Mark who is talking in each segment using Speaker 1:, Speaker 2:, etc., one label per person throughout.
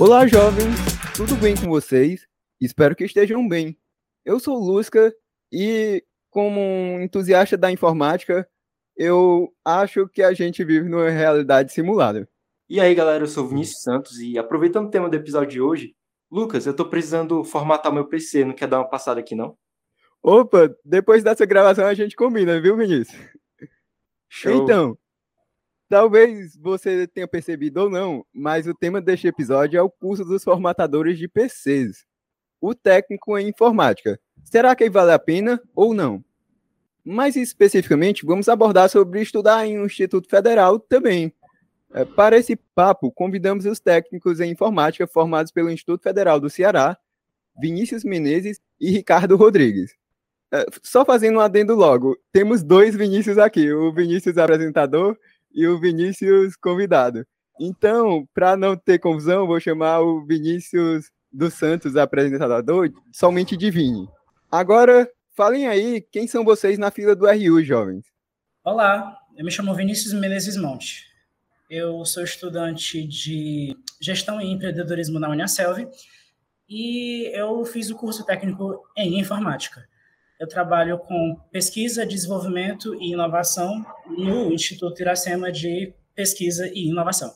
Speaker 1: Olá, jovens! Tudo bem com vocês? Espero que estejam bem. Eu sou o Lusca e, como um entusiasta da informática, eu acho que a gente vive numa realidade simulada.
Speaker 2: E aí, galera, eu sou o Vinícius Santos e aproveitando o tema do episódio de hoje, Lucas, eu tô precisando formatar meu PC, não quer dar uma passada aqui, não?
Speaker 1: Opa, depois dessa gravação a gente combina, viu, Vinícius? Show. Então, Talvez você tenha percebido ou não, mas o tema deste episódio é o curso dos formatadores de PCs. O técnico em informática. Será que vale a pena ou não? Mais especificamente, vamos abordar sobre estudar em um Instituto Federal também. É, para esse papo, convidamos os técnicos em informática formados pelo Instituto Federal do Ceará, Vinícius Menezes e Ricardo Rodrigues. É, só fazendo um adendo logo, temos dois Vinícius aqui, o Vinícius apresentador e o Vinícius convidado. Então, para não ter confusão, vou chamar o Vinícius dos Santos, apresentador, somente de Vini. Agora, falem aí, quem são vocês na fila do RU, jovens?
Speaker 3: Olá, eu me chamo Vinícius Menezes Monte. Eu sou estudante de Gestão e Empreendedorismo na Uniaselv e eu fiz o curso técnico em Informática. Eu trabalho com pesquisa, desenvolvimento e inovação no Instituto Iracema de Pesquisa e Inovação.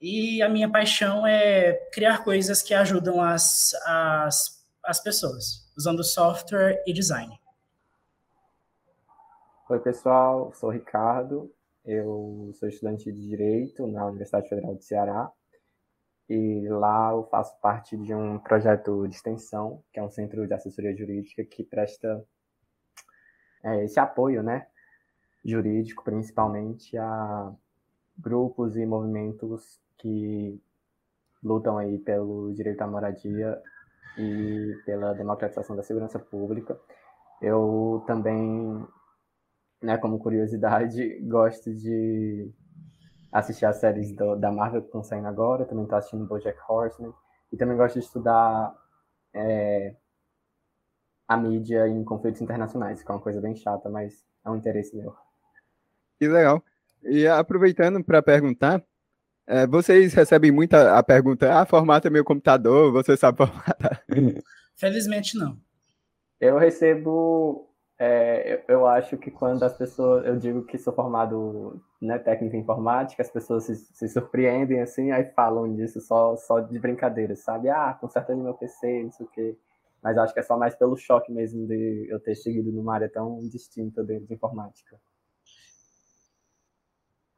Speaker 3: E a minha paixão é criar coisas que ajudam as, as, as pessoas, usando software e design.
Speaker 4: Oi, pessoal, sou o Ricardo, eu sou estudante de Direito na Universidade Federal do Ceará e lá eu faço parte de um projeto de extensão, que é um centro de assessoria jurídica que presta é, esse apoio, né, jurídico, principalmente a grupos e movimentos que lutam aí pelo direito à moradia e pela democratização da segurança pública. Eu também, né, como curiosidade, gosto de assistir as séries do, da Marvel que estão saindo agora, também estou assistindo BoJack Horseman, e também gosto de estudar é, a mídia em conflitos internacionais, que é uma coisa bem chata, mas é um interesse meu.
Speaker 1: Que legal. E aproveitando para perguntar, é, vocês recebem muita a pergunta, ah, formata meu computador, você sabe formatar?
Speaker 3: Felizmente não.
Speaker 4: Eu recebo é, eu acho que quando as pessoas, eu digo que sou formado né, técnico em informática, as pessoas se, se, surpreendem assim, aí falam disso só, só de brincadeira, sabe? Ah, consertando meu PC, não sei o quê. Mas acho que é só mais pelo choque mesmo de eu ter seguido numa área tão distinta de, de informática.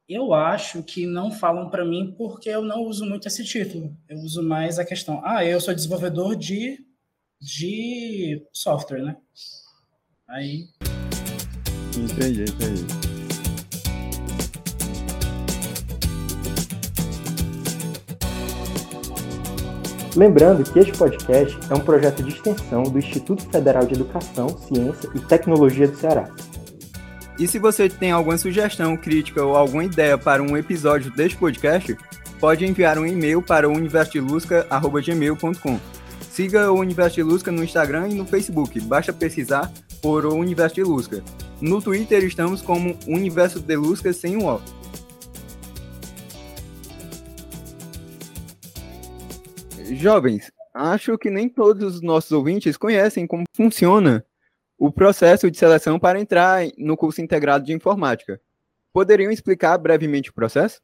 Speaker 3: Eu acho que não falam para mim porque eu não uso muito esse título. Eu uso mais a questão, ah, eu sou desenvolvedor de, de software, né? Aí.
Speaker 1: Entendi, entendi.
Speaker 5: Lembrando que este podcast é um projeto de extensão do Instituto Federal de Educação, Ciência e Tecnologia do Ceará.
Speaker 1: E se você tem alguma sugestão, crítica ou alguma ideia para um episódio deste podcast, pode enviar um e-mail para universilusca.gmail.com. Siga o Universilusca no Instagram e no Facebook. Basta pesquisar por Universo de Lusca. No Twitter estamos como Universo de Lusca sem um O. Jovens, acho que nem todos os nossos ouvintes conhecem como funciona o processo de seleção para entrar no curso integrado de informática. Poderiam explicar brevemente o processo?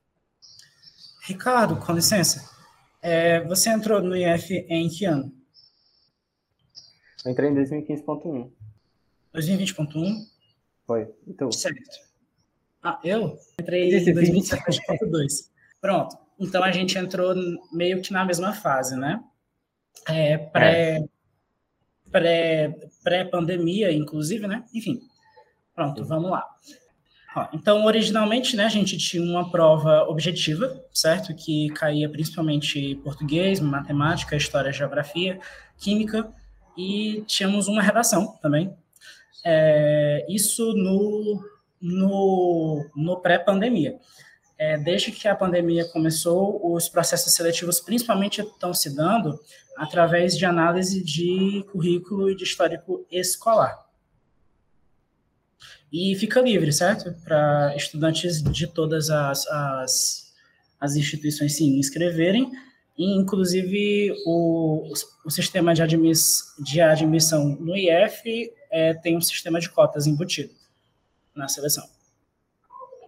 Speaker 3: Ricardo, com licença. É, você entrou no IF em que ano?
Speaker 4: Eu entrei em 2015.1.
Speaker 3: 2020.1?
Speaker 4: Foi. Então.
Speaker 3: Certo. Ah, eu entrei em 2017.2. Pronto. Então a gente entrou meio que na mesma fase, né? É, pré, é. pré, pré-pandemia, inclusive, né? Enfim. Pronto, Sim. vamos lá. Ó, então, originalmente, né, a gente tinha uma prova objetiva, certo? Que caía principalmente português, matemática, história, geografia, química, e tínhamos uma redação também, é, isso no, no, no pré-pandemia. É, desde que a pandemia começou, os processos seletivos principalmente estão se dando através de análise de currículo e de histórico escolar. E fica livre, certo? Para estudantes de todas as, as, as instituições se inscreverem. Inclusive, o, o sistema de, admiss, de admissão no IF é, tem um sistema de cotas embutido na seleção.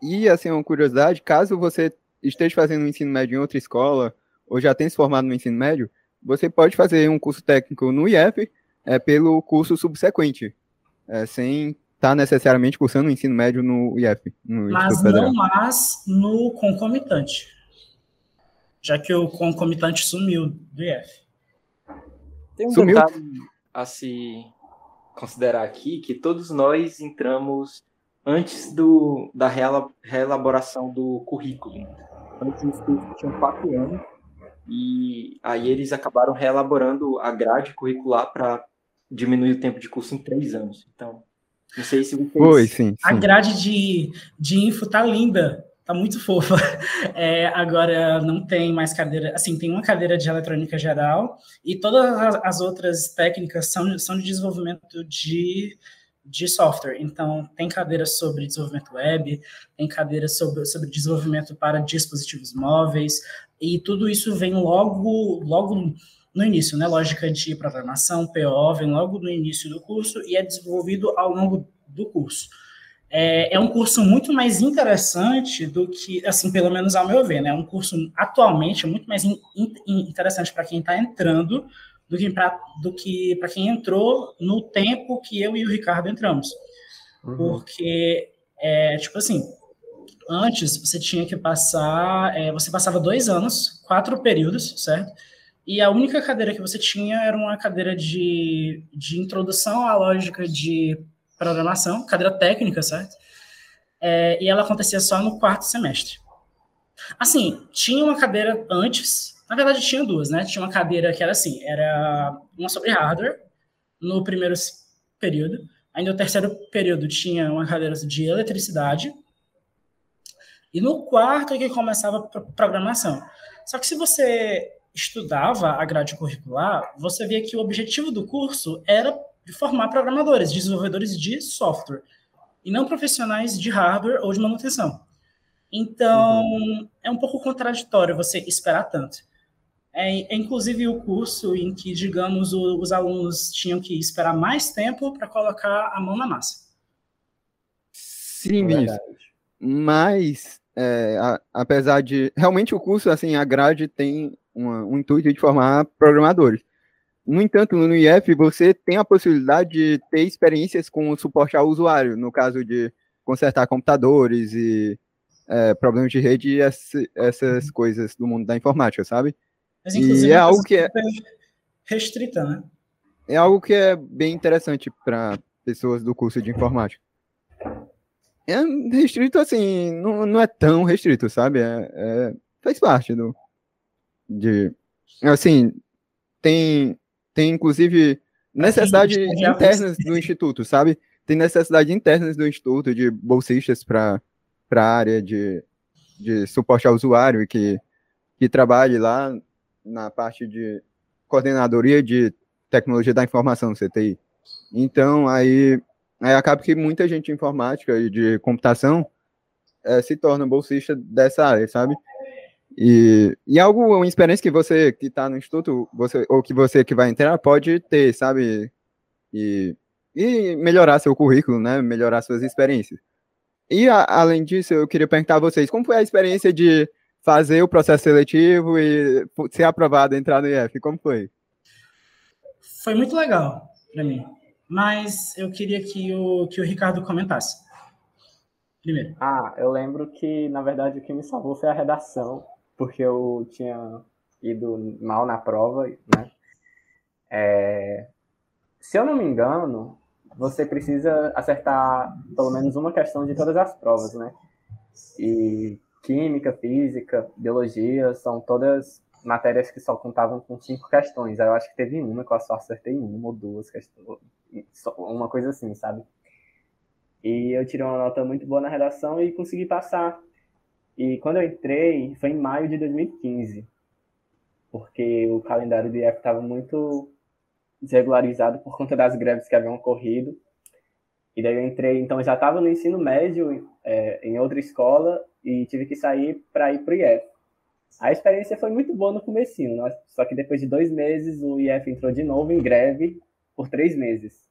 Speaker 1: E, assim, uma curiosidade, caso você esteja fazendo um ensino médio em outra escola, ou já tenha se formado no ensino médio, você pode fazer um curso técnico no IF é, pelo curso subsequente, é, sem estar tá necessariamente cursando o ensino médio no IF. No
Speaker 3: mas não mais no concomitante, já que o concomitante sumiu do IF.
Speaker 2: Tem um sumiu. detalhe a se considerar aqui, que todos nós entramos antes do, da reelaboração do currículo. Antes os cursos tinham quatro anos, e aí eles acabaram reelaborando a grade curricular para diminuir o tempo de curso em três anos. Então, não sei se vocês...
Speaker 1: Foi, sim, sim.
Speaker 3: A grade de, de info tá linda, tá muito fofa. É, agora não tem mais cadeira, assim, tem uma cadeira de eletrônica geral e todas as outras técnicas são, são de desenvolvimento de de software. Então, tem cadeiras sobre desenvolvimento web, tem cadeiras sobre, sobre desenvolvimento para dispositivos móveis, e tudo isso vem logo, logo no início, né? Lógica de programação, PO, vem logo no início do curso e é desenvolvido ao longo do curso. É, é um curso muito mais interessante do que, assim, pelo menos ao meu ver, né? É um curso atualmente muito mais in, in, interessante para quem está entrando do que para do que para quem entrou no tempo que eu e o Ricardo entramos. Uhum. Porque é tipo assim, antes você tinha que passar, é, você passava dois anos, quatro períodos, certo? E a única cadeira que você tinha era uma cadeira de, de introdução à lógica de programação, cadeira técnica, certo? É, e ela acontecia só no quarto semestre. Assim, tinha uma cadeira antes, na verdade, tinha duas, né? Tinha uma cadeira que era assim, era uma sobre hardware, no primeiro período. Ainda no terceiro período tinha uma cadeira de eletricidade. E no quarto é que começava a programação. Só que se você estudava a grade curricular, você via que o objetivo do curso era formar programadores, desenvolvedores de software, e não profissionais de hardware ou de manutenção. Então, uhum. é um pouco contraditório você esperar tanto. É, é, inclusive o curso em que, digamos, o, os alunos tinham que esperar mais tempo para colocar a mão na massa.
Speaker 1: Sim, é Mas, é, a, apesar de. Realmente o curso, assim, a grade tem uma, um intuito de formar programadores. No entanto, no IF, você tem a possibilidade de ter experiências com o suporte ao usuário, no caso de consertar computadores e é, problemas de rede e essas uhum. coisas do mundo da informática, sabe?
Speaker 3: Mas, inclusive, e é algo que é restrita, né?
Speaker 1: É algo que é bem interessante para pessoas do curso de informática. É restrito, assim, não, não é tão restrito, sabe? É, é, faz parte do. De, assim, tem, tem inclusive necessidade internas do instituto, sabe? Tem necessidade internas do instituto de bolsistas para a área de, de suporte ao usuário que, que trabalhe lá na parte de coordenadoria de tecnologia da informação, CTI. Então, aí, aí acaba que muita gente de informática e de computação é, se torna bolsista dessa área, sabe? E, e algo, uma experiência que você que está no instituto, você, ou que você que vai entrar, pode ter, sabe? E, e melhorar seu currículo, né? Melhorar suas experiências. E a, além disso, eu queria perguntar a vocês, como foi a experiência de fazer o processo seletivo e ser aprovado, entrar no IF? Como foi?
Speaker 3: Foi muito legal para mim. Mas eu queria que o, que o Ricardo comentasse. Primeiro.
Speaker 4: Ah, eu lembro que, na verdade, o que me salvou foi a redação, porque eu tinha ido mal na prova, né? É... Se eu não me engano, você precisa acertar pelo menos uma questão de todas as provas, né? E química, física, biologia, são todas matérias que só contavam com cinco questões. Eu acho que teve uma que eu só acertei uma ou duas questões, uma coisa assim, sabe? E eu tirei uma nota muito boa na redação e consegui passar. E quando eu entrei, foi em maio de 2015, porque o calendário do IF estava muito desregularizado por conta das greves que haviam ocorrido. E daí eu entrei, então eu já estava no ensino médio é, em outra escola e tive que sair para ir para o IF. A experiência foi muito boa no comecinho, né? só que depois de dois meses o IF entrou de novo em greve por três meses.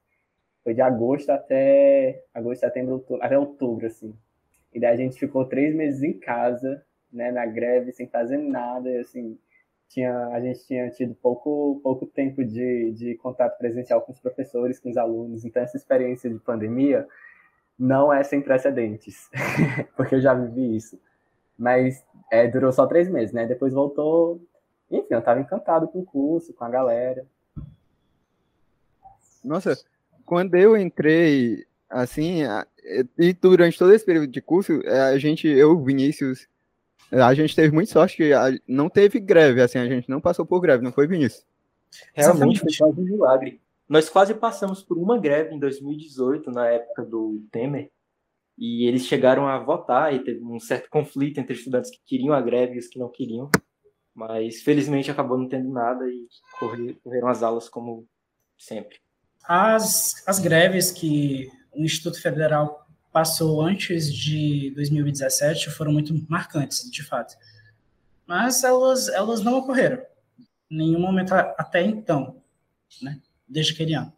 Speaker 4: Foi de agosto até agosto, setembro, outubro, até outubro, assim. E daí a gente ficou três meses em casa, né, na greve, sem fazer nada, e, assim, tinha, a gente tinha tido pouco, pouco tempo de, de contato presencial com os professores, com os alunos, então essa experiência de pandemia não é sem precedentes, porque eu já vivi isso. Mas é, durou só três meses, né? Depois voltou. Enfim, eu estava encantado com o curso, com a galera.
Speaker 1: Nossa, quando eu entrei, assim, e durante todo esse período de curso, é, a gente, eu, Vinícius, a gente teve muita sorte que não teve greve, assim, a gente não passou por greve, não foi, Vinícius?
Speaker 2: Realmente foi quase um milagre. Nós quase passamos por uma greve em 2018, na época do Temer, e eles chegaram a votar e teve um certo conflito entre estudantes que queriam a greve e os que não queriam. Mas felizmente acabou não tendo nada e correram as aulas como sempre.
Speaker 3: As, as greves que o Instituto Federal passou antes de 2017 foram muito marcantes, de fato. Mas elas, elas não ocorreram em nenhum momento até então, né? desde aquele ano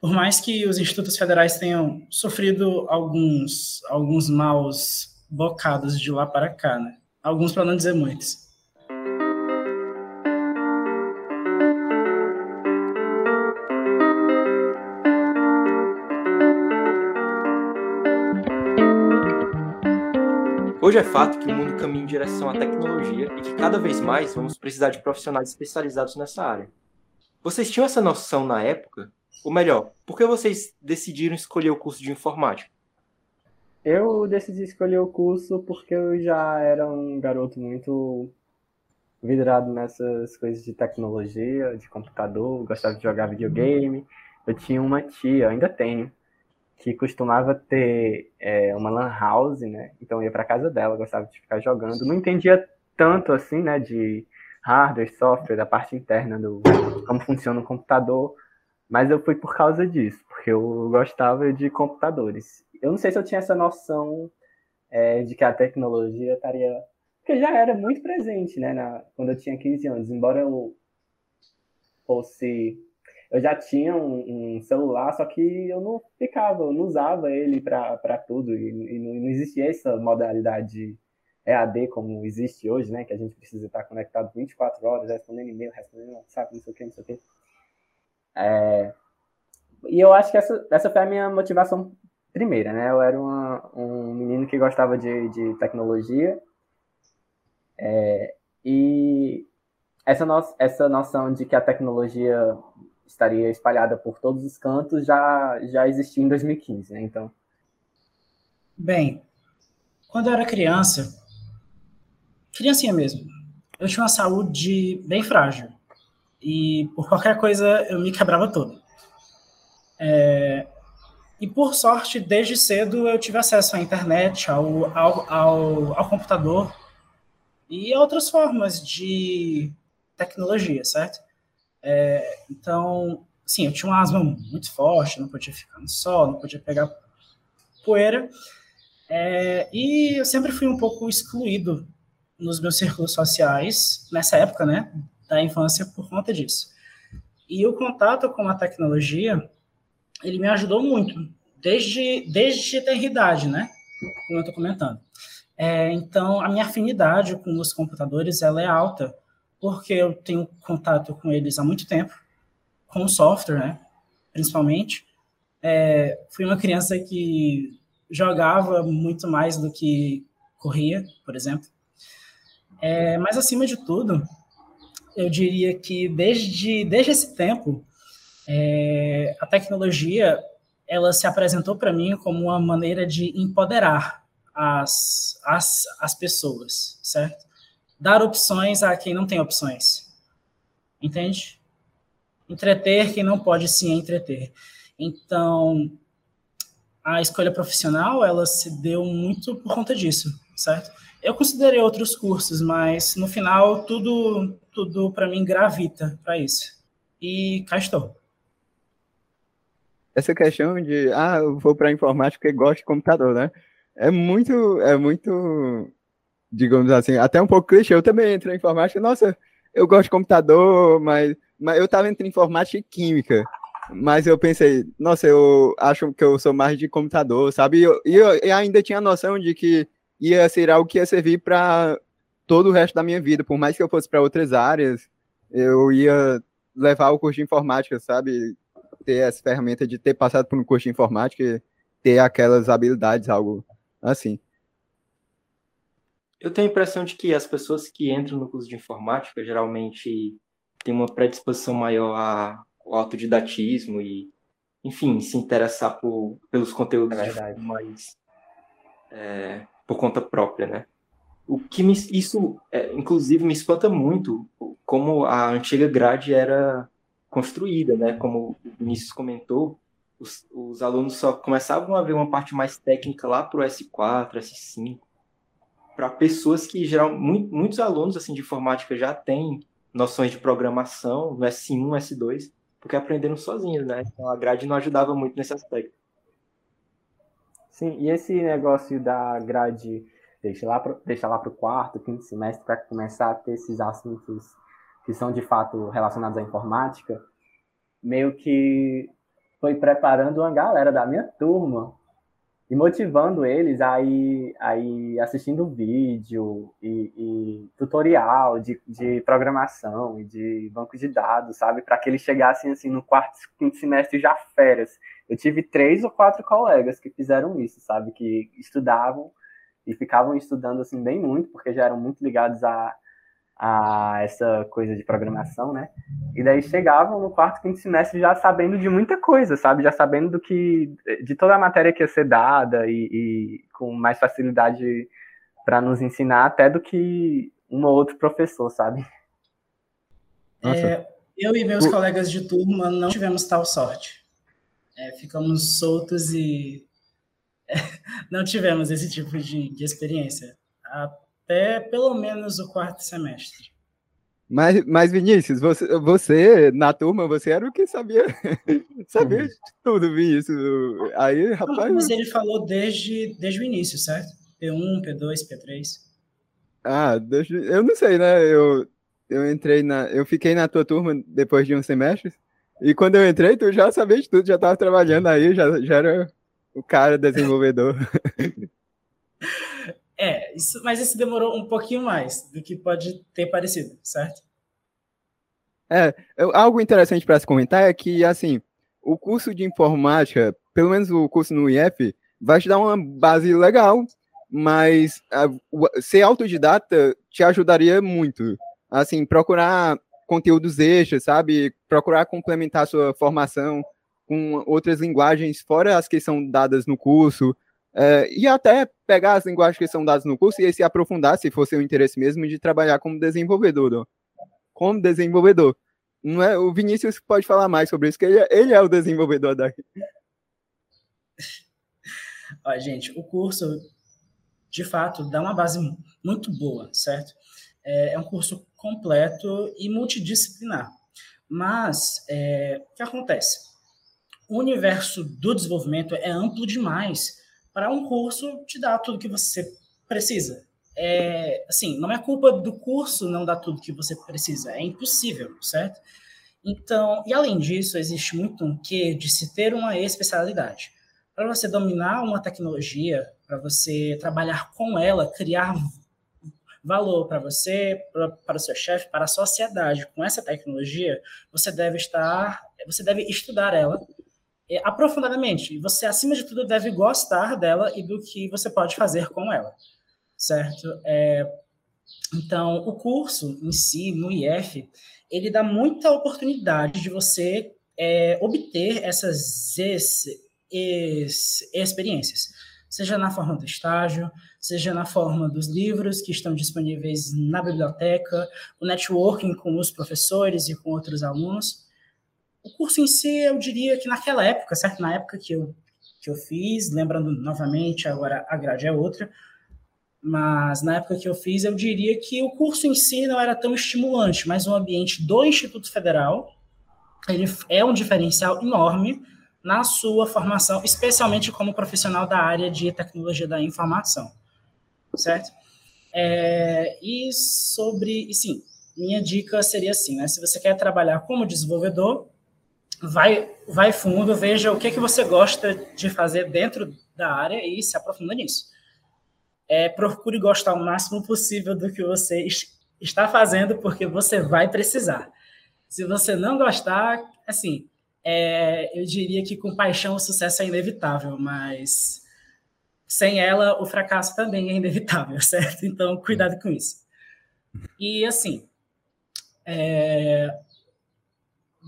Speaker 3: por mais que os institutos federais tenham sofrido alguns, alguns maus bocados de lá para cá, né? Alguns para não dizer muitos.
Speaker 2: Hoje é fato que o mundo caminha em direção à tecnologia e que cada vez mais vamos precisar de profissionais especializados nessa área. Vocês tinham essa noção na época ou melhor, por que vocês decidiram escolher o curso de informática?
Speaker 4: Eu decidi escolher o curso porque eu já era um garoto muito vidrado nessas coisas de tecnologia, de computador, gostava de jogar videogame. Eu tinha uma tia, ainda tenho, que costumava ter é, uma lan house, né? Então ia para casa dela, gostava de ficar jogando. Não entendia tanto assim, né, de hardware, software, da parte interna do como funciona o computador, mas eu fui por causa disso, porque eu gostava de computadores. Eu não sei se eu tinha essa noção é, de que a tecnologia estaria. Porque já era muito presente, né, na... quando eu tinha 15 anos. Embora eu fosse. Eu já tinha um, um celular, só que eu não ficava, eu não usava ele para tudo. E, e não, existia essa modalidade EAD como existe hoje, né? Que a gente precisa estar conectado 24 horas, respondendo e-mail, respondendo WhatsApp, não sei o que, não sei o que. É, e eu acho que essa, essa foi a minha motivação primeira, né? Eu era uma, um menino que gostava de, de tecnologia é, e essa, no, essa noção de que a tecnologia estaria espalhada por todos os cantos já, já existia em 2015, né? Então.
Speaker 3: Bem, quando eu era criança, criancinha mesmo, eu tinha uma saúde bem frágil e por qualquer coisa eu me quebrava todo. É, e por sorte, desde cedo eu tive acesso à internet, ao, ao, ao, ao computador e a outras formas de tecnologia, certo? É, então, sim, eu tinha uma asma muito forte, não podia ficar no sol, não podia pegar poeira, é, e eu sempre fui um pouco excluído nos meus círculos sociais, nessa época, né, da infância por conta disso. E o contato com a tecnologia, ele me ajudou muito, desde, desde a idade, né? Como eu estou comentando. É, então, a minha afinidade com os computadores, ela é alta, porque eu tenho contato com eles há muito tempo, com o software, né? Principalmente. É, fui uma criança que jogava muito mais do que corria, por exemplo. É, mas, acima de tudo, eu diria que desde, desde esse tempo, é, a tecnologia ela se apresentou para mim como uma maneira de empoderar as, as, as pessoas, certo? Dar opções a quem não tem opções. Entende? Entreter quem não pode se entreter. Então, a escolha profissional, ela se deu muito por conta disso, certo? Eu considerei outros cursos, mas no final tudo tudo para mim gravita para isso. E cá estou.
Speaker 1: Essa questão de, ah, eu vou para informática porque gosto de computador, né? É muito, é muito digamos assim, até um pouco clichê. Eu também entrei em informática. Nossa, eu gosto de computador, mas, mas eu estava entre informática e química. Mas eu pensei, nossa, eu acho que eu sou mais de computador, sabe? E eu, eu, ainda tinha a noção de que ia ser algo que ia servir para todo o resto da minha vida. Por mais que eu fosse para outras áreas, eu ia levar o curso de informática, sabe? Ter essa ferramenta de ter passado por um curso de informática ter aquelas habilidades, algo assim.
Speaker 2: Eu tenho a impressão de que as pessoas que entram no curso de informática geralmente têm uma predisposição maior ao autodidatismo e, enfim, se interessar por, pelos conteúdos é mais é, por conta própria, né? O que me, isso, é, inclusive, me espanta muito como a antiga grade era construída, né? Como o Vinícius comentou, os, os alunos só começavam a ver uma parte mais técnica lá para o S4, S5, para pessoas que geral muito, muitos alunos assim de informática já têm noções de programação no S1, S2, porque aprenderam sozinhos, né? Então a grade não ajudava muito nesse aspecto.
Speaker 4: Sim, e esse negócio da grade deixa lá pro, deixa lá para o quarto, quinto semestre para começar a ter esses assuntos que são de fato relacionados à informática, meio que foi preparando uma galera da minha turma e motivando eles a ir, a ir assistindo vídeo e, e tutorial de, de programação e de banco de dados, sabe? Para que eles chegassem assim no quarto, quinto semestre já férias. Eu tive três ou quatro colegas que fizeram isso, sabe? Que estudavam e ficavam estudando assim bem muito, porque já eram muito ligados a, a essa coisa de programação, né? E daí chegavam no quarto, quinto semestre já sabendo de muita coisa, sabe? Já sabendo do que de toda a matéria que ia ser dada e, e com mais facilidade para nos ensinar até do que um ou outro professor, sabe?
Speaker 3: É, eu e meus colegas de turma não tivemos tal sorte. É, ficamos soltos e não tivemos esse tipo de, de experiência. A até pelo menos o quarto semestre.
Speaker 1: Mas, mas Vinícius, você, você na turma, você era o que sabia, sabia de tudo, Vinícius. Aí, rapaz.
Speaker 3: Mas ele falou desde, desde o início, certo? P1, P2, P3.
Speaker 1: Ah, desde, eu não sei, né? Eu, eu entrei na. Eu fiquei na tua turma depois de um semestre. E quando eu entrei, tu já sabia de tudo, já estava trabalhando aí, já, já era o cara desenvolvedor.
Speaker 3: É, isso, mas isso demorou um pouquinho mais do que pode ter parecido, certo?
Speaker 1: É, algo interessante para se comentar é que, assim, o curso de informática, pelo menos o curso no IF, vai te dar uma base legal, mas uh, ser autodidata te ajudaria muito. Assim, procurar conteúdos extras, sabe? Procurar complementar sua formação com outras linguagens fora as que são dadas no curso, é, e até pegar as linguagens que são dadas no curso e se aprofundar, se for seu interesse mesmo, de trabalhar como desenvolvedor. Como desenvolvedor. Não é, o Vinícius pode falar mais sobre isso, que ele, é, ele é o desenvolvedor daqui.
Speaker 3: Gente, o curso, de fato, dá uma base muito boa, certo? É, é um curso completo e multidisciplinar. Mas, é, o que acontece? O universo do desenvolvimento é amplo demais para um curso te dar tudo que você precisa. É, assim, não é culpa do curso não dar tudo que você precisa, é impossível, certo? Então, e além disso, existe muito um quê de se ter uma especialidade. Para você dominar uma tecnologia, para você trabalhar com ela, criar valor para você, para o seu chefe, para a sociedade com essa tecnologia, você deve estar, você deve estudar ela é, aprofundadamente. Você, acima de tudo, deve gostar dela e do que você pode fazer com ela, certo? É, então, o curso em si, no IF, ele dá muita oportunidade de você é, obter essas ex, ex, experiências, seja na forma do estágio, seja na forma dos livros que estão disponíveis na biblioteca, o networking com os professores e com outros alunos, o curso em si, eu diria que naquela época, certo? Na época que eu, que eu fiz, lembrando novamente, agora a grade é outra, mas na época que eu fiz, eu diria que o curso em si não era tão estimulante, mas o ambiente do Instituto Federal ele é um diferencial enorme na sua formação, especialmente como profissional da área de tecnologia da informação, certo? É, e sobre, e sim, minha dica seria assim, né? Se você quer trabalhar como desenvolvedor, vai, vai fundo, veja o que, é que você gosta de fazer dentro da área e se aprofunda nisso. É, procure gostar o máximo possível do que você está fazendo, porque você vai precisar. Se você não gostar, assim, é, eu diria que com paixão o sucesso é inevitável, mas sem ela o fracasso também é inevitável, certo? Então, cuidado com isso. E assim, é...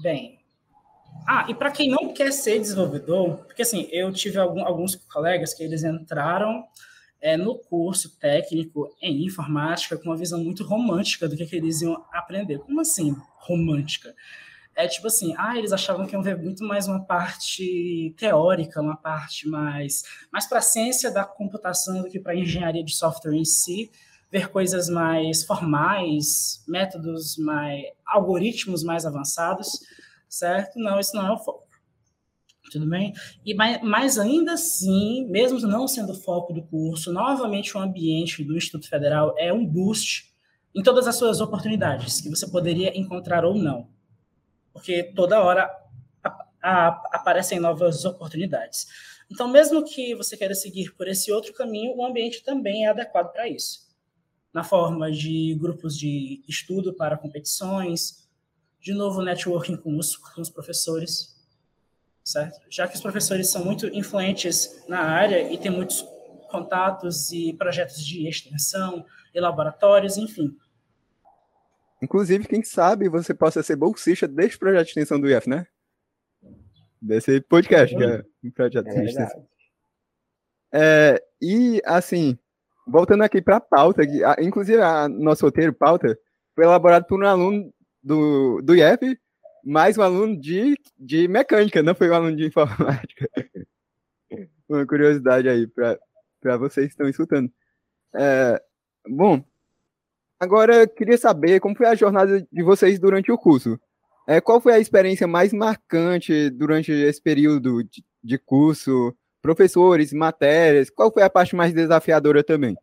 Speaker 3: bem, ah, e para quem não quer ser desenvolvedor, porque assim, eu tive algum, alguns colegas que eles entraram é, no curso técnico em informática com uma visão muito romântica do que, que eles iam aprender. Como assim, romântica? É tipo assim, ah, eles achavam que iam ver muito mais uma parte teórica, uma parte mais, mais para a ciência da computação do que para a engenharia de software em si, ver coisas mais formais, métodos mais, algoritmos mais avançados certo? Não, isso não é o foco. Tudo bem? E, mas ainda assim, mesmo não sendo o foco do curso, novamente o ambiente do Instituto Federal é um boost em todas as suas oportunidades que você poderia encontrar ou não. Porque toda hora aparecem novas oportunidades. Então, mesmo que você queira seguir por esse outro caminho, o ambiente também é adequado para isso. Na forma de grupos de estudo para competições, de novo networking com os, com os professores, certo? Já que os professores são muito influentes na área e têm muitos contatos e projetos de extensão e laboratórios, enfim.
Speaker 1: Inclusive, quem sabe você possa ser bolsista deste projeto de extensão do IF, né? Desse podcast, que é um projeto é de extensão. É, e, assim, voltando aqui para a pauta, inclusive a nosso roteiro, pauta, foi elaborado por um aluno do, do IEP, mais um aluno de, de mecânica, não foi um aluno de informática. Uma curiosidade aí para vocês que estão escutando. É, bom, agora queria saber como foi a jornada de vocês durante o curso. É, qual foi a experiência mais marcante durante esse período de, de curso? Professores, matérias, qual foi a parte mais desafiadora também?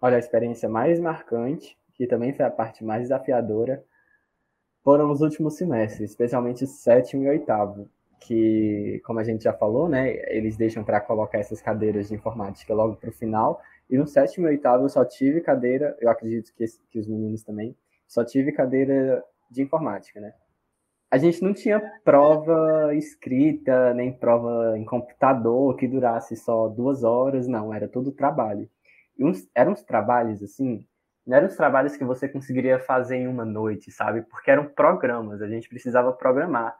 Speaker 4: Olha, a experiência mais marcante que também foi a parte mais desafiadora, foram os últimos semestres, especialmente sétimo e oitavo, que, como a gente já falou, né, eles deixam para colocar essas cadeiras de informática logo para o final, e no sétimo e oitavo eu só tive cadeira, eu acredito que, que os meninos também, só tive cadeira de informática, né. A gente não tinha prova escrita, nem prova em computador que durasse só duas horas, não, era todo trabalho. E uns, eram uns trabalhos, assim, não eram os trabalhos que você conseguiria fazer em uma noite, sabe? Porque eram programas, a gente precisava programar.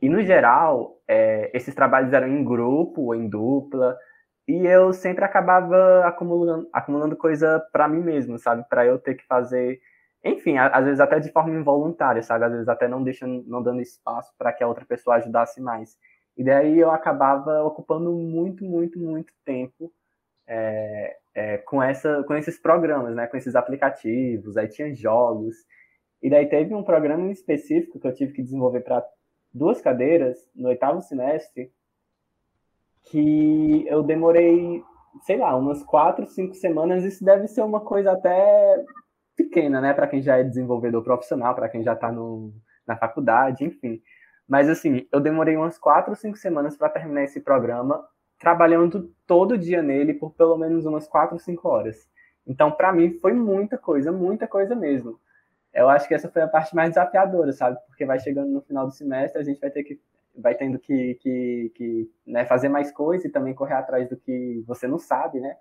Speaker 4: E, no geral, é, esses trabalhos eram em grupo ou em dupla, e eu sempre acabava acumulando, acumulando coisa para mim mesmo, sabe? Para eu ter que fazer, enfim, às vezes até de forma involuntária, sabe? Às vezes até não deixando, não dando espaço para que a outra pessoa ajudasse mais. E daí eu acabava ocupando muito, muito, muito tempo é, é, com, essa, com esses programas, né, com esses aplicativos, aí tinha jogos. E daí teve um programa específico que eu tive que desenvolver para duas cadeiras no oitavo semestre, que eu demorei, sei lá, umas quatro, cinco semanas. Isso deve ser uma coisa até pequena, né, para quem já é desenvolvedor profissional, para quem já está na faculdade, enfim. Mas assim, eu demorei umas quatro, cinco semanas para terminar esse programa trabalhando todo dia nele por pelo menos umas 4, 5 horas. Então, para mim, foi muita coisa, muita coisa mesmo. Eu acho que essa foi a parte mais desafiadora, sabe? Porque vai chegando no final do semestre, a gente vai ter que vai tendo que, que, que né, fazer mais coisa e também correr atrás do que você não sabe, né?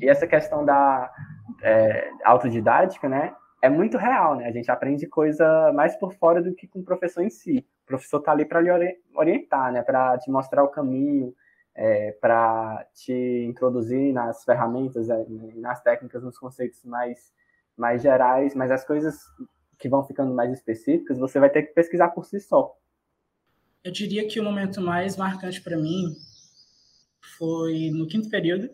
Speaker 4: E essa questão da é, autodidática, né? É muito real, né? A gente aprende coisa mais por fora do que com o professor em si. O professor tá ali para lhe orientar, né? Para te mostrar o caminho, é, para te introduzir nas ferramentas, é, nas técnicas, nos conceitos mais, mais gerais, mas as coisas que vão ficando mais específicas, você vai ter que pesquisar por si só.
Speaker 3: Eu diria que o momento mais marcante para mim foi no quinto período,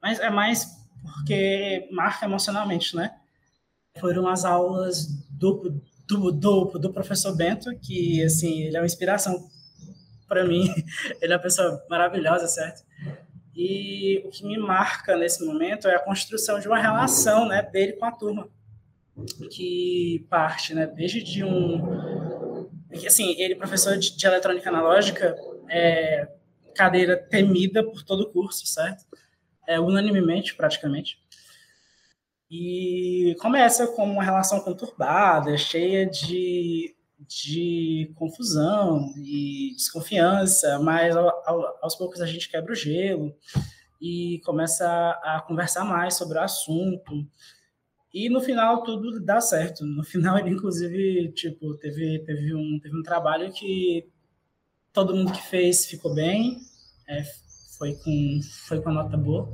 Speaker 3: mas é mais porque marca emocionalmente, né? Foram as aulas do, do, do, do professor Bento, que, assim, ele é uma inspiração para mim. Ele é uma pessoa maravilhosa, certo? E o que me marca nesse momento é a construção de uma relação né, dele com a turma, que parte né, desde de um. Assim, ele, professor de, de eletrônica analógica, é cadeira temida por todo o curso, certo? É, unanimemente, praticamente. E começa com uma relação conturbada, cheia de, de confusão e desconfiança, mas ao, ao, aos poucos a gente quebra o gelo e começa a, conversar mais sobre o assunto. E no final tudo dá certo. No final ele inclusive, tipo, teve teve um teve um trabalho que todo mundo que fez ficou bem, é, foi com foi com nota boa.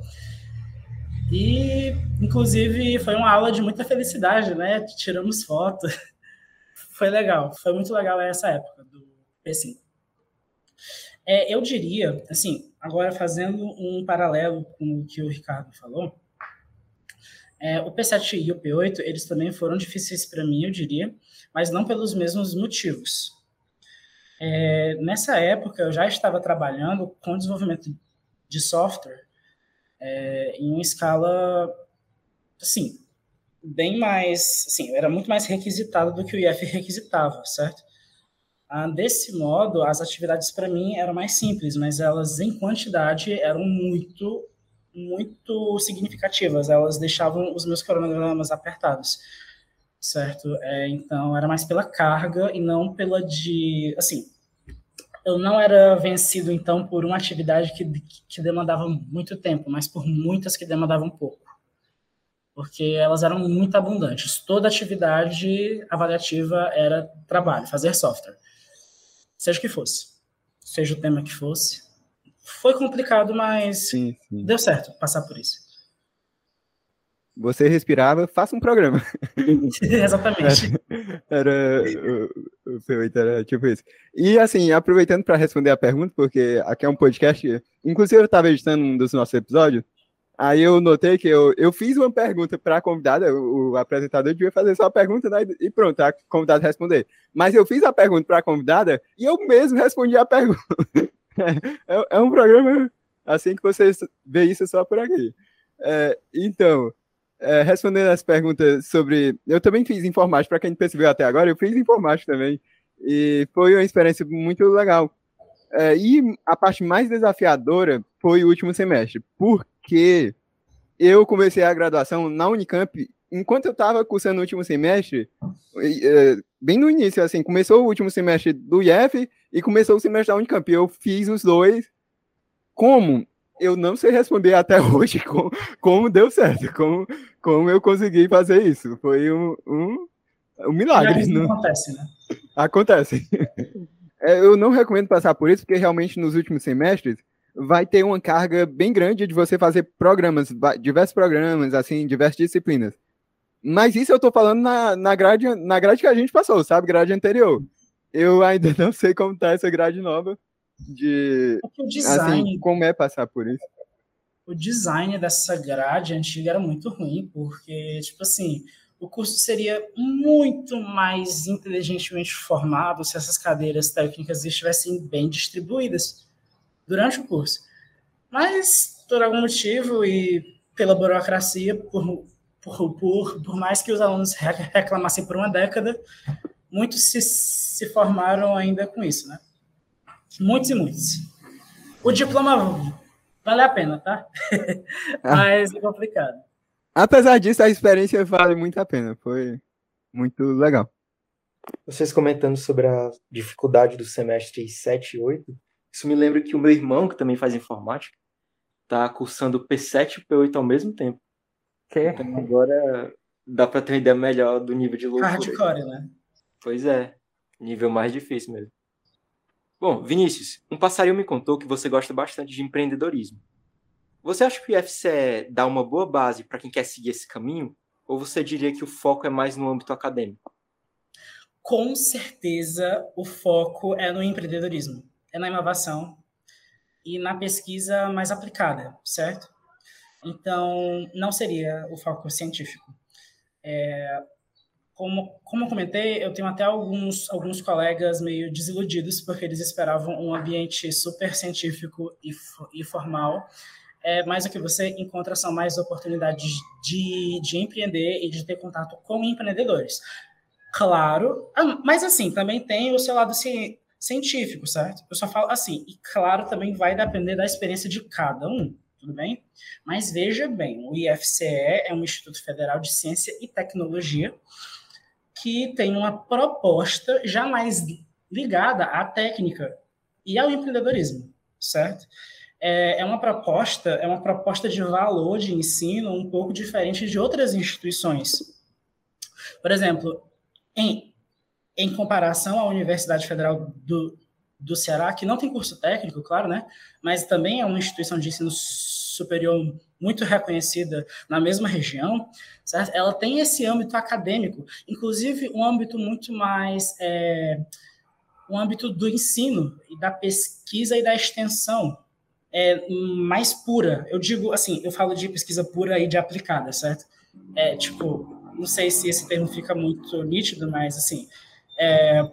Speaker 3: E, inclusive, foi uma aula de muita felicidade, né? Tiramos foto. Foi legal, foi muito legal essa época do P5. É, eu diria, assim, agora fazendo um paralelo com o que o Ricardo falou, é, o P7 e o P8, eles também foram difíceis para mim, eu diria, mas não pelos mesmos motivos. É, nessa época, eu já estava trabalhando com desenvolvimento de software é, em uma escala, assim, bem mais, assim, era muito mais requisitado do que o IF requisitava, certo? Ah, desse modo, as atividades para mim eram mais simples, mas elas em quantidade eram muito, muito significativas. Elas deixavam os meus cronogramas apertados, certo? É, então, era mais pela carga e não pela de, assim, eu não era vencido, então, por uma atividade que, que demandava muito tempo, mas por muitas que demandavam pouco. Porque elas eram muito abundantes. Toda atividade avaliativa era trabalho, fazer software. Seja o que fosse. Seja o tema que fosse. Foi complicado, mas sim, sim. deu certo passar por isso.
Speaker 1: Você respirava, faça um programa.
Speaker 3: Exatamente.
Speaker 1: Era, era o, o P8 era tipo isso. E assim, aproveitando para responder a pergunta, porque aqui é um podcast, inclusive eu estava editando um dos nossos episódios, aí eu notei que eu, eu fiz uma pergunta para a convidada, o, o, apresentador devia fazer só a pergunta né, e pronto, a convidada responder. Mas eu fiz a pergunta para a convidada e eu mesmo respondi a pergunta. é, é um programa assim que vocês vê isso só por aqui. É, então, é, respondendo as perguntas sobre. Eu também fiz informática, para quem percebeu até agora, eu fiz informática também. E foi uma experiência muito legal. É, e a parte mais desafiadora foi o último semestre, porque eu comecei a graduação na Unicamp enquanto eu estava cursando o último semestre, é, bem no início, assim, começou o último semestre do IF e começou o semestre da Unicamp. Eu fiz os dois. Como? eu não sei responder até hoje como, como deu certo, como, como eu consegui fazer isso. Foi um, um, um milagre.
Speaker 3: Não acontece, né?
Speaker 1: Acontece. É, eu não recomendo passar por isso, porque realmente nos últimos semestres vai ter uma carga bem grande de você fazer programas, diversos programas, assim, diversas disciplinas. Mas isso eu estou falando na, na, grade, na grade que a gente passou, sabe? Grade anterior. Eu ainda não sei como tá essa grade nova, de
Speaker 3: o design,
Speaker 1: assim, como é passar por isso?
Speaker 3: O design dessa grade antiga era muito ruim, porque, tipo assim, o curso seria muito mais inteligentemente formado se essas cadeiras técnicas estivessem bem distribuídas durante o curso. Mas, por algum motivo e pela burocracia, por, por, por, por mais que os alunos reclamassem por uma década, muitos se, se formaram ainda com isso, né? Muitos e muitos. O diploma vale a pena, tá? Ah. Mas é complicado.
Speaker 1: Apesar disso, a experiência vale muito a pena. Foi muito legal.
Speaker 5: Vocês comentando sobre a dificuldade do semestre 7 e 8,
Speaker 2: isso me lembra que o meu irmão, que também faz informática, tá cursando P7 e P8 ao mesmo tempo.
Speaker 5: Que?
Speaker 2: Então agora dá para ter uma ideia melhor do nível de loucura.
Speaker 3: Hardcore, né?
Speaker 2: Pois é, nível mais difícil mesmo. Bom, Vinícius, um passarinho me contou que você gosta bastante de empreendedorismo. Você acha que o IFCE dá uma boa base para quem quer seguir esse caminho? Ou você diria que o foco é mais no âmbito acadêmico?
Speaker 3: Com certeza, o foco é no empreendedorismo, é na inovação e na pesquisa mais aplicada, certo? Então, não seria o foco científico. É, como, como comentei, eu tenho até alguns, alguns colegas meio desiludidos, porque eles esperavam um ambiente super científico e, e formal, é, mais o que você encontra são mais oportunidades de, de empreender e de ter contato com empreendedores. Claro, ah, mas assim, também tem o seu lado científico, certo? Eu só falo assim, e claro, também vai depender da experiência de cada um, tudo bem? Mas veja bem, o IFCE é um Instituto Federal de Ciência e Tecnologia que tem uma proposta já mais ligada à técnica e ao empreendedorismo, certo? É, é uma proposta, é uma proposta de valor de ensino um pouco diferente de outras instituições. Por exemplo, em, em comparação à Universidade Federal do, do Ceará, que não tem curso técnico, claro, né? Mas também é uma instituição de ensino superior muito reconhecida na mesma região, certo? Ela tem esse âmbito acadêmico, inclusive um âmbito muito mais é, um âmbito do ensino e da pesquisa e da extensão é, mais pura. Eu digo assim, eu falo de pesquisa pura e de aplicada, certo? É tipo, não sei se esse termo fica muito nítido, mas assim, é,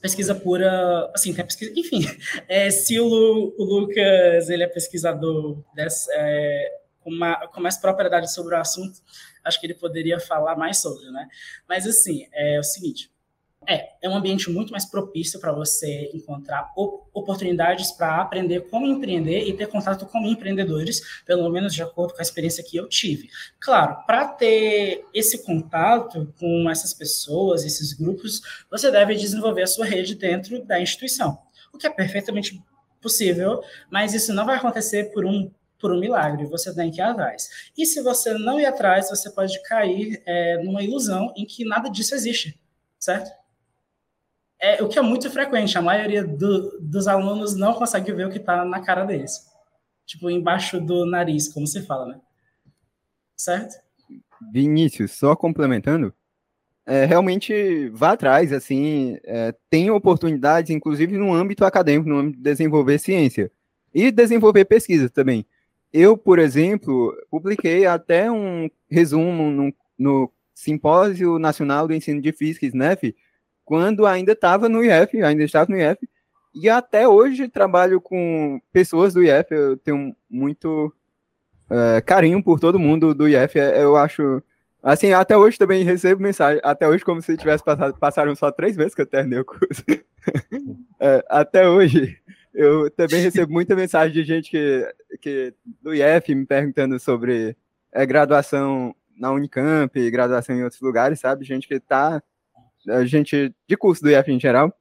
Speaker 3: pesquisa pura, assim, tem pesquisa, enfim, é, se o, Lu, o, Lucas, ele é pesquisador dessa, é, com, uma, com mais propriedade sobre o assunto, acho que ele poderia falar mais sobre, né? Mas assim, é o seguinte, é, é um ambiente muito mais propício para você encontrar oportunidades para aprender como empreender e ter contato com empreendedores, pelo menos de acordo com a experiência que eu tive. Claro, para ter esse contato com essas pessoas, esses grupos, você deve desenvolver a sua rede dentro da instituição, o que é perfeitamente possível, mas isso não vai acontecer por um por um milagre, você tem que ir atrás. E se você não ir atrás, você pode cair é, numa ilusão em que nada disso existe, certo? É, o que é muito frequente, a maioria do, dos alunos não consegue ver o que está na cara deles. Tipo, embaixo do nariz, como se fala, né? Certo?
Speaker 1: Vinícius, só complementando, é, realmente vá atrás, assim, é, tem oportunidades, inclusive no âmbito acadêmico, no âmbito de desenvolver ciência e desenvolver pesquisa também. Eu, por exemplo, publiquei até um resumo no, no Simpósio Nacional do Ensino de Física, SNEF, quando ainda estava no IF, ainda estava no IF, e até hoje trabalho com pessoas do IF, eu tenho muito é, carinho por todo mundo do IF, é, eu acho... Assim, até hoje também recebo mensagem, até hoje como se tivesse passado, passaram só três meses que eu terminei o curso. é, até hoje, eu também recebo muita mensagem de gente que, que do IF me perguntando sobre é, graduação na Unicamp, graduação em outros lugares, sabe? Gente que está a gente de curso do IF em geral.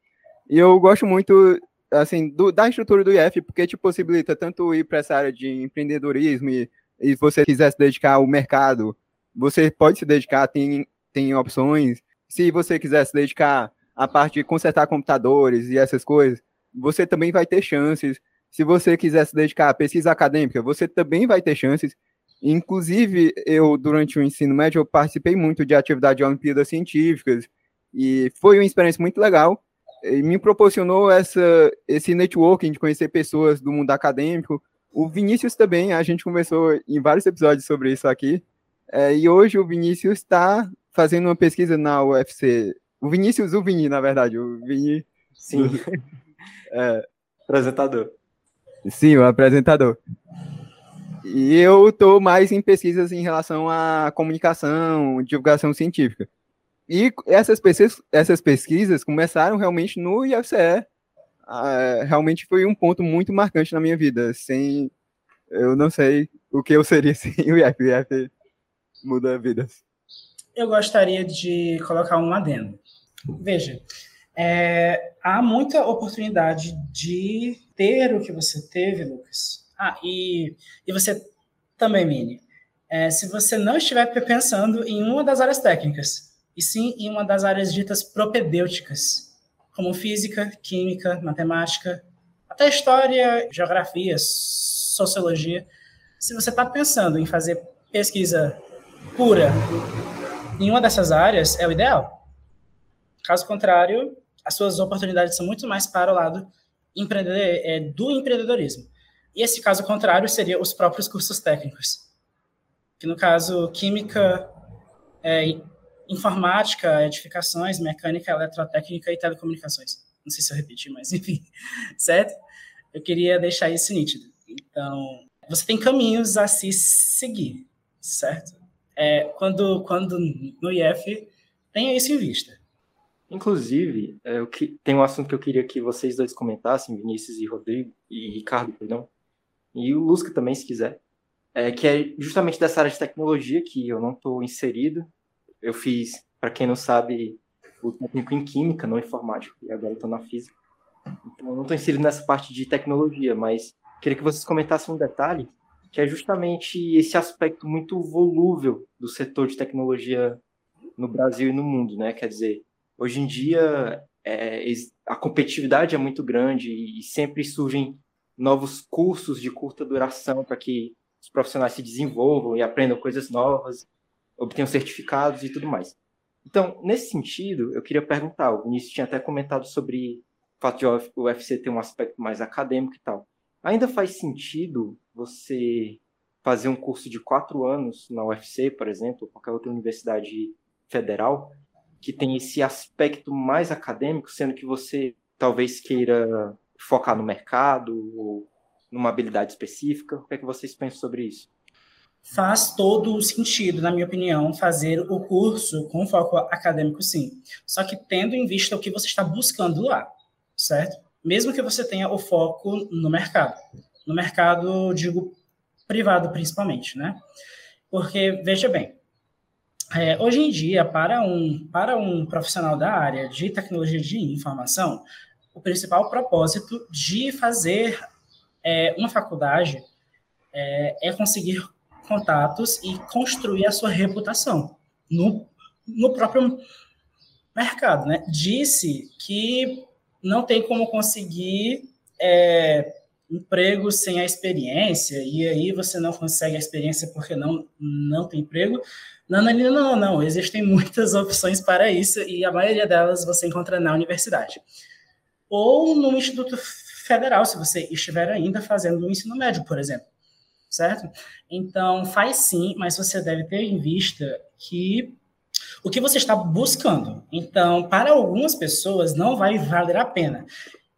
Speaker 1: E eu gosto muito assim do, da estrutura do IF porque te possibilita tanto ir para essa área de empreendedorismo e, e você quiser se dedicar ao mercado, você pode se dedicar, tem, tem opções. Se você quiser se dedicar à parte de consertar computadores e essas coisas, você também vai ter chances. Se você quiser se dedicar à pesquisa acadêmica, você também vai ter chances. Inclusive, eu, durante o ensino médio, eu participei muito de atividades de Olimpíadas Científicas, e foi uma experiência muito legal. E me proporcionou essa, esse networking de conhecer pessoas do mundo acadêmico. O Vinícius também, a gente conversou em vários episódios sobre isso aqui. É, e hoje o Vinícius está fazendo uma pesquisa na UFC. O Vinícius, o Vini, na verdade. O Vini.
Speaker 2: Sim. é, apresentador.
Speaker 1: Sim, o apresentador. E eu estou mais em pesquisas em relação à comunicação, divulgação científica. E essas pesquisas, essas pesquisas começaram realmente no IFCE. Ah, realmente foi um ponto muito marcante na minha vida. Sem, eu não sei o que eu seria sem o IF. O IF muda vidas.
Speaker 3: Eu gostaria de colocar um adendo. Veja, é, há muita oportunidade de ter o que você teve, Lucas. Ah, e, e você também, Mini. É, se você não estiver pensando em uma das áreas técnicas, e sim em uma das áreas ditas propedêuticas, como física, química, matemática, até história, geografia, sociologia. Se você está pensando em fazer pesquisa pura em uma dessas áreas, é o ideal. Caso contrário, as suas oportunidades são muito mais para o lado empreender, é, do empreendedorismo. E esse caso contrário seria os próprios cursos técnicos, que no caso química, é, informática, edificações, mecânica, eletrotécnica e telecomunicações. Não sei se eu repeti, mas enfim, certo? Eu queria deixar isso nítido. Então, você tem caminhos a se seguir, certo? É, quando, quando no IF, tenha isso em vista.
Speaker 2: Inclusive, é, que, tem um assunto que eu queria que vocês dois comentassem, Vinícius e Rodrigo, e Ricardo, perdão, e o Lusca também, se quiser, é, que é justamente dessa área de tecnologia que eu não estou inserido. Eu fiz, para quem não sabe, o técnico em Química, não informática, e agora estou na Física. Então, eu não estou inserido nessa parte de tecnologia, mas queria que vocês comentassem um detalhe, que é justamente esse aspecto muito volúvel do setor de tecnologia no Brasil e no mundo, né? Quer dizer, hoje em dia é, a competitividade é muito grande e sempre surgem novos cursos de curta duração para que os profissionais se desenvolvam e aprendam coisas novas, obtenham certificados e tudo mais. Então, nesse sentido, eu queria perguntar, o Vinícius tinha até comentado sobre o fato de o UFC ter um aspecto mais acadêmico e tal. Ainda faz sentido você fazer um curso de quatro anos na UFC, por exemplo, ou qualquer outra universidade federal, que tem esse aspecto mais acadêmico, sendo que você talvez queira focar no mercado ou numa habilidade específica? O que é que vocês pensam sobre isso?
Speaker 3: Faz todo o sentido, na minha opinião, fazer o curso com foco acadêmico, sim. Só que tendo em vista o que você está buscando lá, certo? Mesmo que você tenha o foco no mercado. No mercado, digo, privado principalmente, né? Porque, veja bem, é, hoje em dia, para um, para um profissional da área de tecnologia de informação, o principal propósito de fazer é, uma faculdade é, é, conseguir contatos e construir a sua reputação no, no próprio mercado. Né? Disse que não tem como conseguir é, emprego sem a experiência, e aí você não consegue a experiência porque não, não tem emprego. Não, não, não, não, existem muitas opções para isso, e a maioria delas você encontra na universidade. Ou no Instituto federal, se você estiver ainda fazendo o ensino médio, por exemplo. Certo? Então, faz sim, mas você deve ter em vista que o que você está buscando. Então, para algumas pessoas, não vai valer a pena.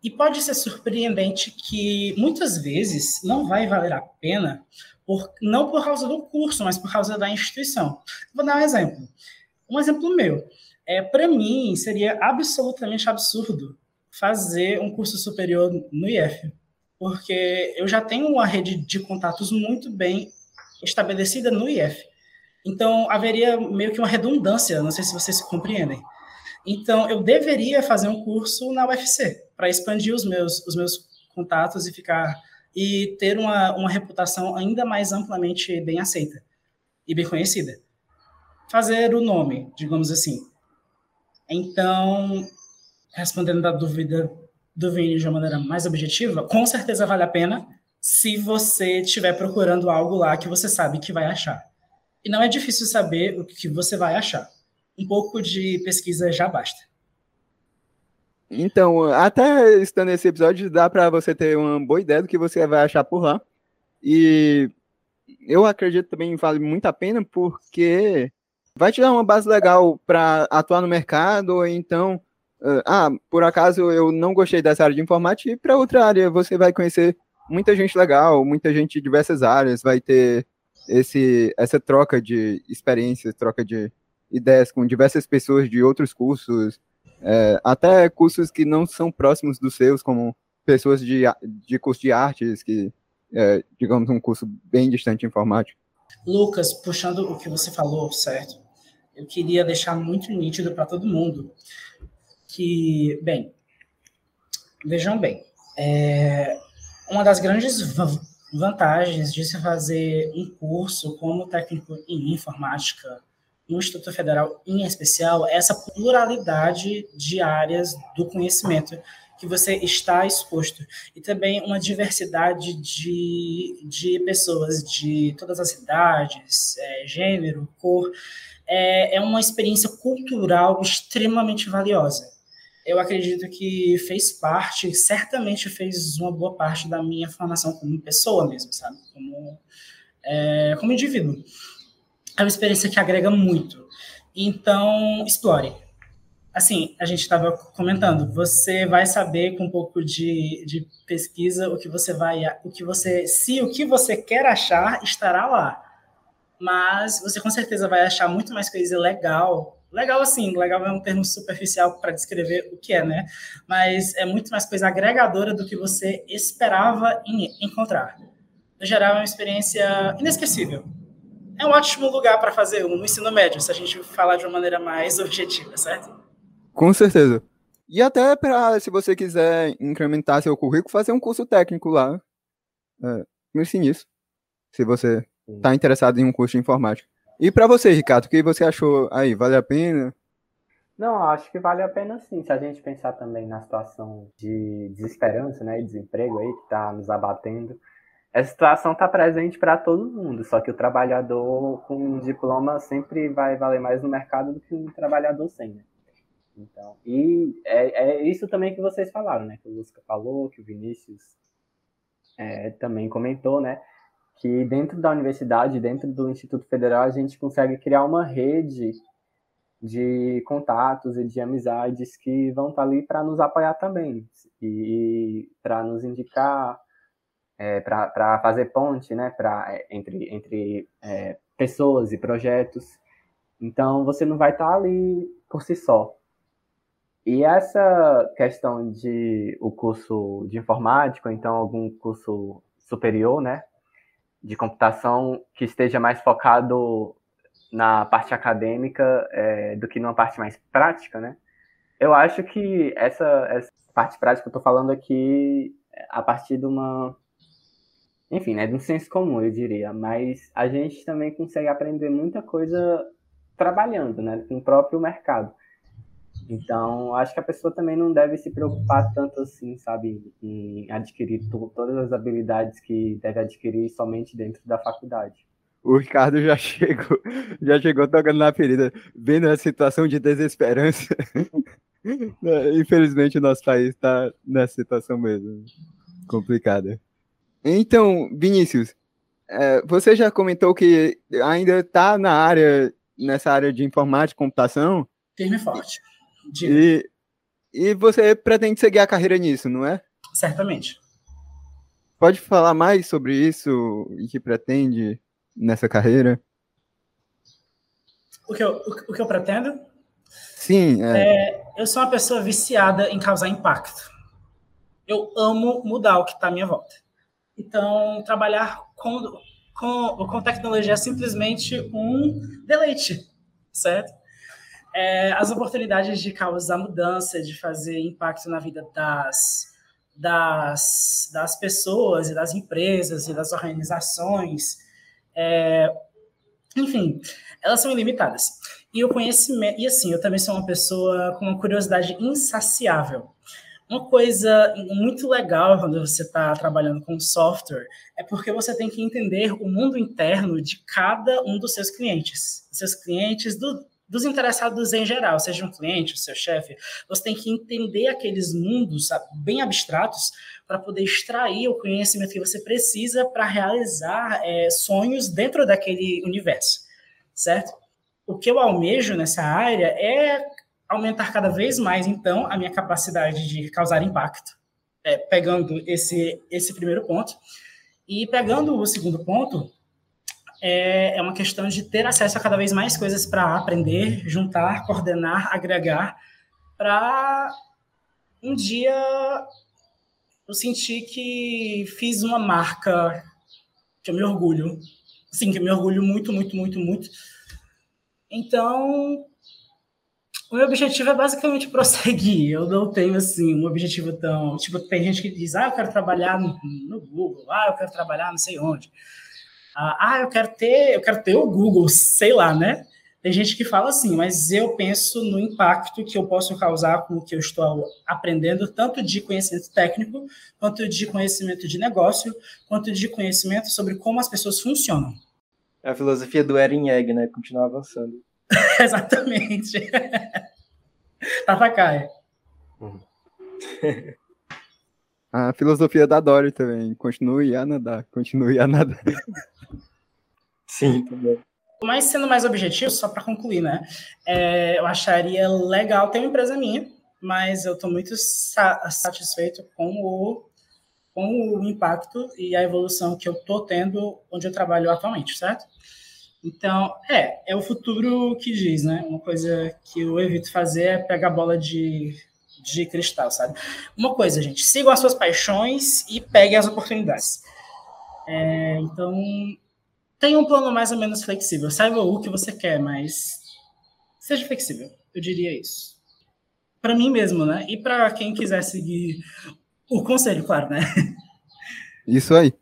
Speaker 3: E pode ser surpreendente que muitas vezes não vai valer a pena, por, não por causa do curso, mas por causa da instituição. Vou dar um exemplo. Um exemplo meu. É, para mim, seria absolutamente absurdo fazer um curso superior no IF, porque eu já tenho uma rede de contatos muito bem estabelecida no IF. Então, haveria meio que uma redundância, não sei se vocês compreendem. Então, eu deveria fazer um curso na UFC para expandir os meus, os meus contatos e ficar e ter uma, uma reputação ainda mais amplamente bem aceita e bem conhecida. Fazer o nome, digamos assim. Então, respondendo a dúvida do Vini de uma maneira mais objetiva, com certeza vale a pena se você estiver procurando algo lá que você sabe que vai achar. E não é difícil saber o que você vai achar. Um pouco de pesquisa já basta.
Speaker 1: Então, até estando nesse episódio, dá para você ter uma boa ideia do que você vai achar por lá. E eu acredito também vale muito a pena porque vai te dar uma base legal para atuar no mercado, ou então ah, por acaso eu não gostei dessa área de informática e para outra área você vai conhecer muita gente legal, muita gente de diversas áreas, vai ter esse essa troca de experiências, troca de ideias com diversas pessoas de outros cursos, é, até cursos que não são próximos dos seus, como pessoas de, de curso de artes, que é, digamos um curso bem distante de informática.
Speaker 3: Lucas, puxando o que você falou, certo? Eu queria deixar muito nítido para todo mundo que, bem, vejam bem, é, uma das grandes vantagens de se fazer um curso como técnico em informática no Instituto Federal em especial é essa pluralidade de áreas do conhecimento que você está exposto e também uma diversidade de, de pessoas de todas as idades, é, gênero, cor, é, é uma experiência cultural extremamente valiosa eu acredito que fez parte, certamente fez uma boa parte da minha formação como pessoa mesmo, sabe? Como, é, como indivíduo. É uma experiência que agrega muito. Então, explore. assim, a gente estava comentando, você vai saber com um pouco de, de pesquisa o que você vai, o que você, se o que você quer achar estará lá. Mas você com certeza vai achar muito mais coisa legal. Legal assim, legal é um termo superficial para descrever o que é, né? Mas é muito mais coisa agregadora do que você esperava em, encontrar. No geral, é uma experiência inesquecível. É um ótimo lugar para fazer um no ensino médio, se a gente falar de uma maneira mais objetiva, certo?
Speaker 1: Com certeza. E até para, se você quiser incrementar seu currículo, fazer um curso técnico lá. É, pense nisso. Se você está interessado em um curso de informática. E para você, Ricardo, o que você achou aí? Vale a pena?
Speaker 4: Não, acho que vale a pena sim. Se a gente pensar também na situação de desesperança, né, e desemprego aí que está nos abatendo, essa situação está presente para todo mundo. Só que o trabalhador com um diploma sempre vai valer mais no mercado do que um trabalhador sem. Né? Então, e é, é, isso também que vocês falaram, né? Que o Lusca falou, que o Vinícius é, também comentou, né? Que dentro da universidade, dentro do Instituto Federal, a gente consegue criar uma rede de contatos e de amizades que vão estar ali para nos apoiar também e para nos indicar, é, para fazer ponte, né? Pra, é, entre entre é, pessoas e projetos. Então, você não vai estar ali por si só e essa questão de o curso de informática, então algum curso superior, né, de computação que esteja mais focado na parte acadêmica é, do que numa parte mais prática, né? Eu acho que essa, essa parte prática que eu estou falando aqui a partir de uma, enfim, né, de um senso comum, eu diria. Mas a gente também consegue aprender muita coisa trabalhando, né, com o próprio mercado. Então, acho que a pessoa também não deve se preocupar tanto assim, sabe, em adquirir todas as habilidades que deve adquirir somente dentro da faculdade.
Speaker 1: O Ricardo já chegou, já chegou tocando na ferida, vendo a situação de desesperança. Infelizmente, o nosso país está nessa situação mesmo, complicada. Então, Vinícius, é, você já comentou que ainda está na área, nessa área de informática e computação?
Speaker 3: Firme e
Speaker 1: E, e você pretende seguir a carreira nisso, não é?
Speaker 3: Certamente.
Speaker 1: Pode falar mais sobre isso e que pretende nessa carreira?
Speaker 3: O que eu, o, que eu pretendo?
Speaker 1: Sim.
Speaker 3: É. É, eu sou uma pessoa viciada em causar impacto. Eu amo mudar o que está à minha volta. Então, trabalhar com, com, com tecnologia é simplesmente um deleite, certo? É, as oportunidades de causar mudança, de fazer impacto na vida das, das, das pessoas e das empresas e das organizações, é, enfim, elas são ilimitadas. E o conhecimento, e assim, eu também sou uma pessoa com uma curiosidade insaciável. Uma coisa muito legal quando você está trabalhando com software é porque você tem que entender o mundo interno de cada um dos seus clientes, seus clientes do, dos interessados em geral, seja um cliente, o seu chefe, você tem que entender aqueles mundos bem abstratos para poder extrair o conhecimento que você precisa para realizar é, sonhos dentro daquele universo, certo? O que eu almejo nessa área é aumentar cada vez mais, então, a minha capacidade de causar impacto, é, pegando esse, esse primeiro ponto. E pegando o segundo ponto, é, é uma questão de ter acesso a cada vez mais coisas para aprender, juntar, coordenar, agregar, para um dia eu sentir que fiz uma marca que eu me orgulho. Sim, que eu me orgulho muito, muito, muito, muito. Então, o meu objetivo é basicamente prosseguir. Eu não tenho, assim, um objetivo tão... Tipo, tem gente que diz, ah, eu quero trabalhar no, no Google, ah, eu quero trabalhar não sei onde. Ah, eu quero ter, eu quero ter o Google, sei lá, né? Tem gente que fala assim, mas eu penso no impacto que eu posso causar com o que eu estou aprendendo, tanto de conhecimento técnico, quanto de conhecimento de negócio, quanto de conhecimento sobre como as pessoas funcionam.
Speaker 2: É a filosofia do Eren Egg, né? Continuar avançando.
Speaker 3: Exatamente. Tatakai.
Speaker 1: Uhum. A filosofia da Dory também. Continue a nadar, continue a nadar.
Speaker 2: Sim, também.
Speaker 3: Mas sendo mais objetivo, só para concluir, né? É, eu acharia legal ter uma empresa minha, mas eu estou muito sa satisfeito com o, com o impacto e a evolução que eu estou tendo onde eu trabalho atualmente, certo? Então, é, é o futuro que diz, né? Uma coisa que eu evito fazer é pegar bola de, de cristal, sabe? Uma coisa, gente, sigam as suas paixões e peguem as oportunidades. É, então, tenha um plano mais ou menos flexível. Saiba o que você quer, mas seja flexível. Eu diria isso. Para mim mesmo, né? E para quem quiser seguir o conselho, claro, né?
Speaker 1: Isso aí.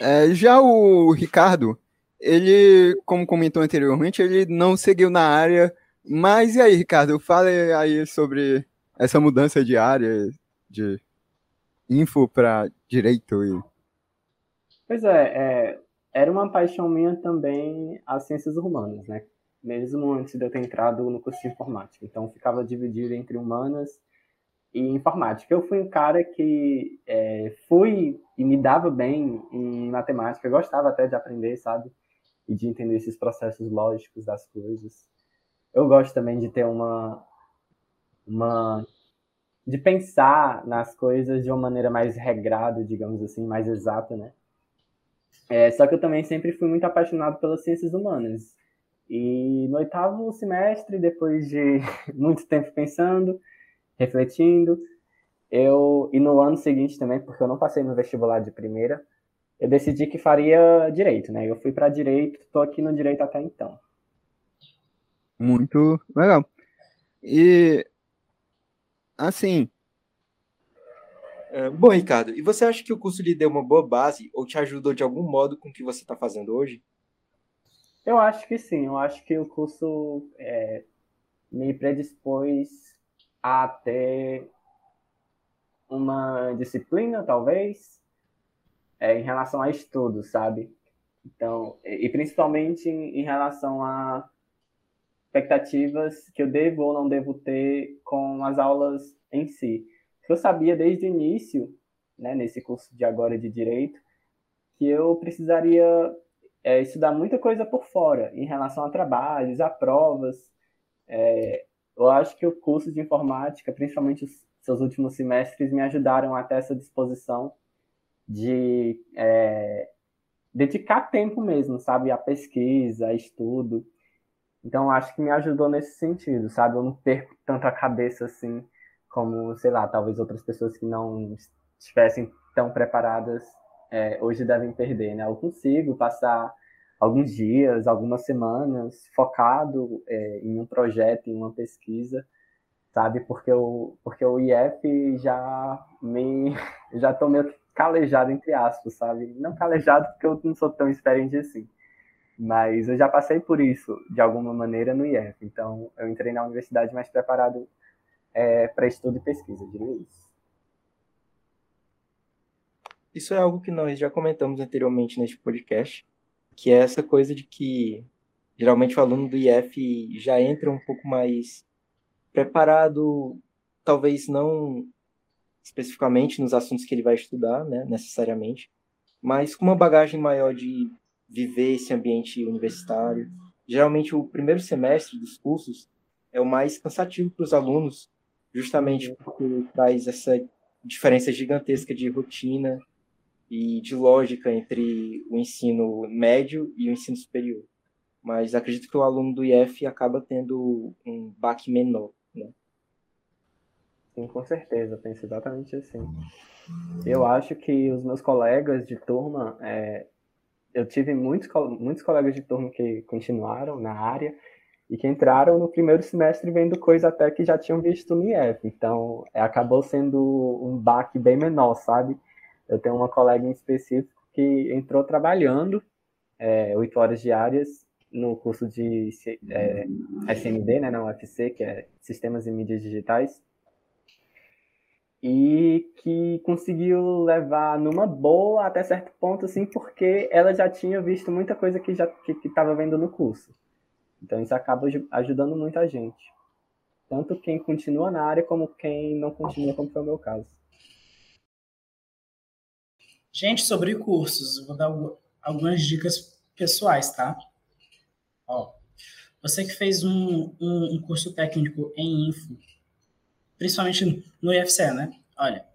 Speaker 1: É, já o Ricardo, ele, como comentou anteriormente, ele não seguiu na área. Mas e aí, Ricardo, fale aí sobre essa mudança de área de info para direito e
Speaker 4: Pois é, é, era uma paixão minha também as ciências humanas, né? Mesmo antes de eu ter entrado no curso de informática. Então, ficava dividido entre humanas e informática. Eu fui um cara que é, fui e me dava bem em matemática, eu gostava até de aprender, sabe? e de entender esses processos lógicos das coisas. Eu gosto também de ter uma uma de pensar nas coisas de uma maneira mais regrada, digamos assim, mais exata, né? É, só que eu também sempre fui muito apaixonado pelas ciências humanas. E no oitavo semestre, depois de muito tempo pensando, refletindo, eu e no ano seguinte também, porque eu não passei no vestibular de primeira, eu decidi que faria direito, né? Eu fui para direito, estou aqui no direito até então.
Speaker 1: Muito legal. E assim.
Speaker 2: É, bom, Ricardo, e você acha que o curso lhe deu uma boa base ou te ajudou de algum modo com o que você está fazendo hoje?
Speaker 4: Eu acho que sim. Eu acho que o curso é, me predispôs a ter uma disciplina, talvez, é, em relação a estudo, sabe? Então, e principalmente em relação a expectativas que eu devo ou não devo ter com as aulas em si. Eu sabia desde o início, né, nesse curso de agora de direito, que eu precisaria é, estudar muita coisa por fora em relação a trabalhos, a provas. É, eu acho que o curso de informática, principalmente os seus últimos semestres, me ajudaram a ter essa disposição de é, dedicar tempo mesmo, sabe, a pesquisa, a estudo. Então, acho que me ajudou nesse sentido, sabe? Eu não perco tanto a cabeça assim, como, sei lá, talvez outras pessoas que não estivessem tão preparadas é, hoje devem perder, né? Eu consigo passar alguns dias, algumas semanas focado é, em um projeto, em uma pesquisa, sabe? Porque o, porque o IF já me já tô meio calejado, entre aspas, sabe? Não calejado porque eu não sou tão experiente assim. Mas eu já passei por isso, de alguma maneira, no IEF. Então, eu entrei na universidade mais preparado é, para estudo e pesquisa, diria isso.
Speaker 2: Isso é algo que nós já comentamos anteriormente neste podcast, que é essa coisa de que, geralmente, o aluno do IF já entra um pouco mais preparado, talvez não especificamente nos assuntos que ele vai estudar, né, necessariamente, mas com uma bagagem maior de viver esse ambiente universitário. Geralmente, o primeiro semestre dos cursos é o mais cansativo para os alunos, justamente porque traz essa diferença gigantesca de rotina e de lógica entre o ensino médio e o ensino superior. Mas acredito que o aluno do IF acaba tendo um baque menor.
Speaker 4: Sim, com certeza, penso exatamente assim. Eu acho que os meus colegas de turma, é, eu tive muitos, muitos colegas de turma que continuaram na área e que entraram no primeiro semestre vendo coisa até que já tinham visto no IF. Então, é, acabou sendo um baque bem menor, sabe? Eu tenho uma colega em específico que entrou trabalhando é, oito é, horas diárias no curso de é, SMD, né, na UFC, que é Sistemas e Mídias Digitais, e que conseguiu levar numa boa até certo ponto, assim, porque ela já tinha visto muita coisa que já que estava vendo no curso. Então isso acaba ajudando muito a gente, tanto quem continua na área como quem não continua, como foi o meu caso.
Speaker 3: Gente, sobre cursos, vou dar algumas dicas pessoais, tá? Ó, você que fez um, um, um curso técnico em info, principalmente no IFCE, né? Olha,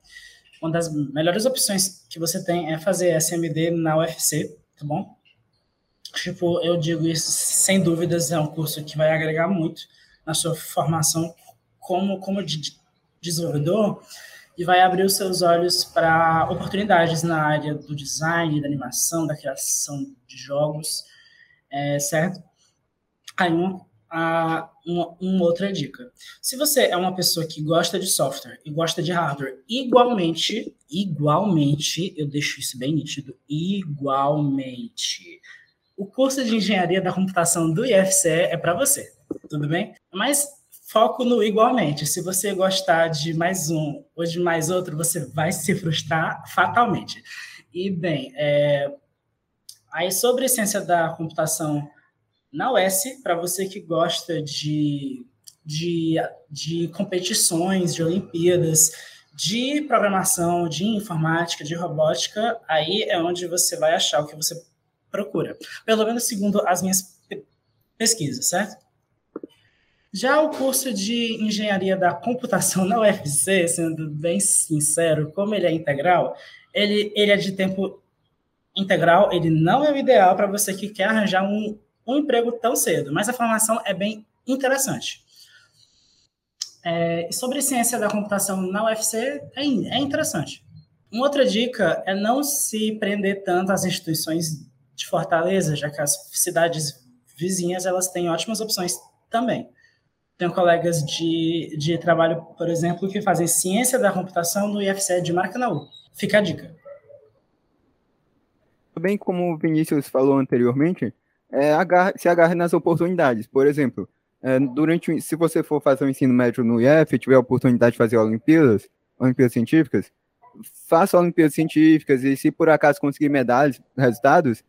Speaker 3: uma das melhores opções que você tem é fazer SMD na UFC, tá bom? Tipo, eu digo isso sem dúvidas, é um curso que vai agregar muito na sua formação como, como desenvolvedor e vai abrir os seus olhos para oportunidades na área do design, da animação, da criação de jogos, é, certo? Aí, uma, a, uma, uma, outra dica. Se você é uma pessoa que gosta de software e gosta de hardware, igualmente, igualmente, eu deixo isso bem nítido, igualmente, o curso de engenharia da computação do IFCE é para você, tudo bem? Mas foco no igualmente. Se você gostar de mais um ou de mais outro, você vai se frustrar fatalmente. E, bem, é... aí sobre a ciência da computação na UES, para você que gosta de, de, de competições, de Olimpíadas, de programação, de informática, de robótica, aí é onde você vai achar o que você procura. Pelo menos segundo as minhas pesquisas, certo? Já o curso de engenharia da computação na UFC, sendo bem sincero, como ele é integral, ele, ele é de tempo integral, ele não é o ideal para você que quer arranjar um, um emprego tão cedo, mas a formação é bem interessante. É, sobre ciência da computação na UFC, é, é interessante. Uma outra dica é não se prender tanto às instituições de Fortaleza, já que as cidades vizinhas elas têm ótimas opções também. Tenho colegas de, de trabalho, por exemplo, que fazem ciência da computação no IFCE de Maracanaú. Fica a dica.
Speaker 1: Bem como o Vinícius falou anteriormente, é, agarre, se agarre nas oportunidades. Por exemplo, é, durante se você for fazer o um ensino médio no IF, tiver a oportunidade de fazer Olimpíadas, Olimpíadas Científicas, faça Olimpíadas Científicas e se por acaso conseguir medalhas, resultados,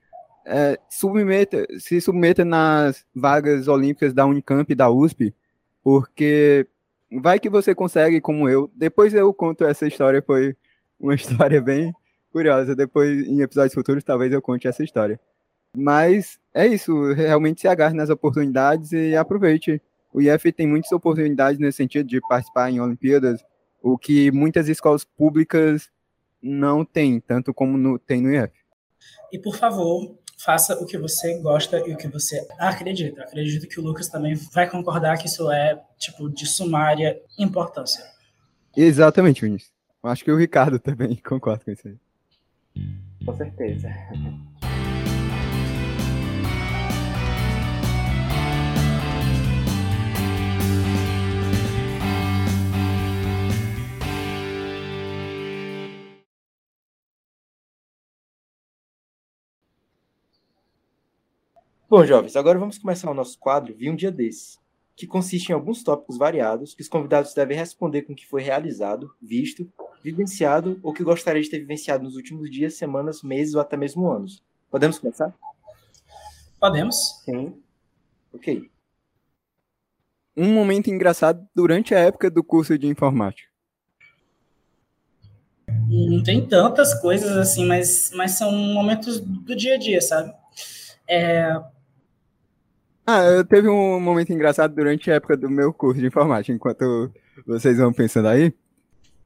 Speaker 1: é, submeta, se submeta nas vagas olímpicas da Unicamp e da USP, porque vai que você consegue como eu. Depois eu conto essa história, foi uma história bem curiosa. Depois, em episódios futuros, talvez eu conte essa história. Mas é isso, realmente se agarre nas oportunidades e aproveite. O IF tem muitas oportunidades nesse sentido de participar em Olimpíadas, o que muitas escolas públicas não têm, tanto como no, tem no IF.
Speaker 3: E por favor, faça o que você gosta e o que você acredita. Acredito que o Lucas também vai concordar que isso é, tipo, de sumária importância.
Speaker 1: Exatamente, Vinícius. Acho que o Ricardo também concorda com isso aí.
Speaker 4: Com certeza.
Speaker 2: Bom, jovens, agora vamos começar o nosso quadro Vi um Dia Desse, que consiste em alguns tópicos variados que os convidados devem responder com o que foi realizado, visto, vivenciado ou que gostaria de ter vivenciado nos últimos dias, semanas, meses ou até mesmo anos. Podemos começar?
Speaker 3: Podemos.
Speaker 2: Sim. Ok.
Speaker 1: Um momento engraçado durante a época do curso de informática.
Speaker 3: Não tem tantas coisas assim, mas, mas são momentos do dia a dia, sabe? É,
Speaker 1: ah, teve um momento engraçado durante a época do meu curso de informática, enquanto vocês vão pensando aí.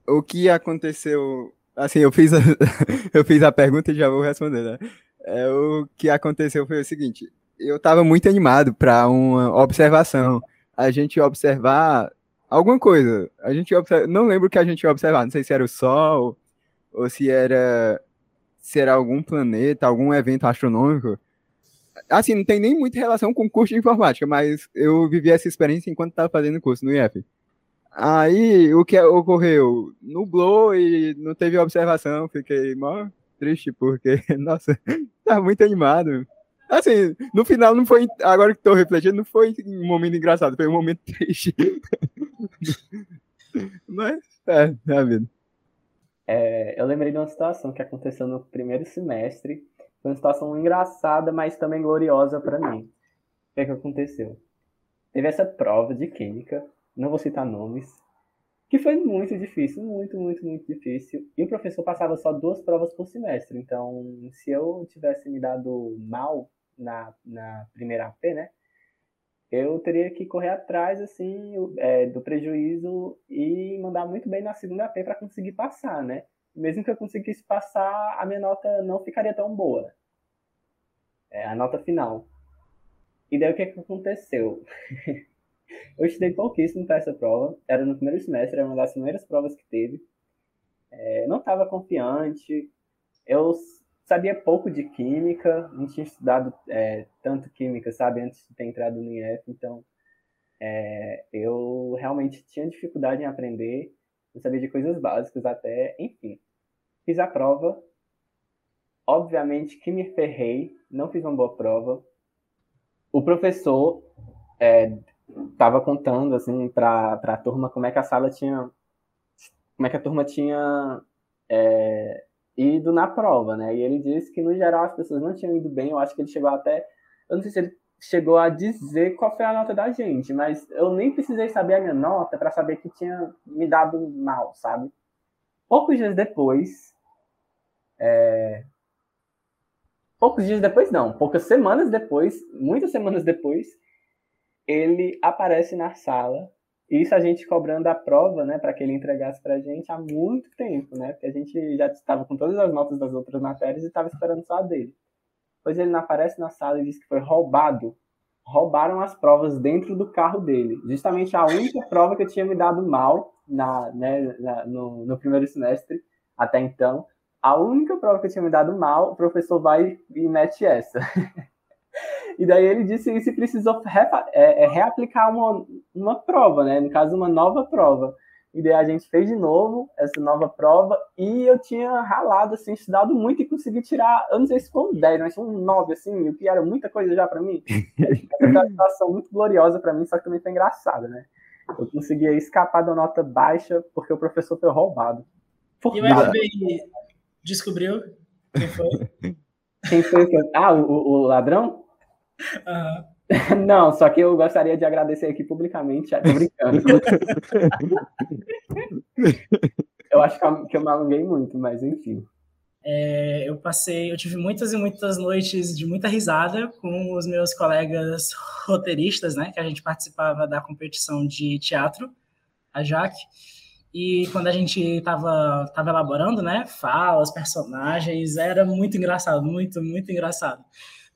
Speaker 1: O que aconteceu. Assim, eu fiz a, eu fiz a pergunta e já vou responder, né? É, o que aconteceu foi o seguinte: eu estava muito animado para uma observação. A gente observar alguma coisa. A gente observa, não lembro o que a gente ia observar, não sei se era o Sol ou se era se era algum planeta, algum evento astronômico assim, não tem nem muita relação com o curso de informática, mas eu vivi essa experiência enquanto estava fazendo curso no IF. Aí, o que ocorreu? Nublou e não teve observação, fiquei mó triste, porque, nossa, tá muito animado. Assim, no final não foi, agora que tô refletindo, não foi um momento engraçado, foi um momento triste. Mas, é, é a vida.
Speaker 4: É, eu lembrei de uma situação que aconteceu no primeiro semestre, foi uma situação engraçada, mas também gloriosa para mim. O que, é que aconteceu? Teve essa prova de química, não vou citar nomes, que foi muito difícil, muito, muito, muito difícil. E o professor passava só duas provas por semestre. Então, se eu tivesse me dado mal na, na primeira AP, né? eu teria que correr atrás assim é, do prejuízo e mandar muito bem na segunda P para conseguir passar, né? Mesmo que eu conseguisse passar, a minha nota não ficaria tão boa. É a nota final. E daí o que, é que aconteceu? eu estudei pouquíssimo para essa prova. Era no primeiro semestre, era uma das primeiras provas que teve. É, não estava confiante. Eu sabia pouco de química, não tinha estudado é, tanto química, sabe, antes de ter entrado no IF, então é, eu realmente tinha dificuldade em aprender, não sabia de coisas básicas até, enfim. Fiz a prova, obviamente que me ferrei, não fiz uma boa prova. O professor estava é, contando assim para a turma como é que a sala tinha, como é que a turma tinha é, ido na prova, né? E ele disse que, no geral, as pessoas não tinham ido bem. Eu acho que ele chegou até. Eu não sei se ele chegou a dizer qual foi a nota da gente, mas eu nem precisei saber a minha nota para saber que tinha me dado mal, sabe? Poucos dias depois. É... Poucos dias depois, não, poucas semanas depois, muitas semanas depois, ele aparece na sala isso a gente cobrando a prova, né, para que ele entregasse para a gente há muito tempo, né, porque a gente já estava com todas as notas das outras matérias e estava esperando só a dele. Pois ele não aparece na sala e diz que foi roubado. Roubaram as provas dentro do carro dele. Justamente a única prova que eu tinha me dado mal na, né, na, no, no primeiro semestre, até então. A única prova que eu tinha me dado mal, o professor vai e mete essa. E daí ele disse isso e precisou é, é, reaplicar uma, uma prova, né? No caso, uma nova prova. E daí a gente fez de novo essa nova prova e eu tinha ralado, assim, estudado muito e consegui tirar, eu não sei se foi um 10, mas um 9, assim, o que era muita coisa já para mim. Foi uma situação muito gloriosa para mim, só que também foi engraçada, né? Eu conseguia escapar da nota baixa porque o professor foi roubado.
Speaker 3: E o FBI descobriu quem foi?
Speaker 4: Quem foi? Ah, o, o ladrão? Uhum. Não, só que eu gostaria de agradecer aqui publicamente. Tô brincando. eu acho que eu me alonguei muito, mas enfim.
Speaker 3: É, eu passei, eu tive muitas e muitas noites de muita risada com os meus colegas roteiristas, né? Que a gente participava da competição de teatro, a Jaque. E quando a gente estava tava elaborando, né? Falas, personagens, era muito engraçado, muito, muito engraçado.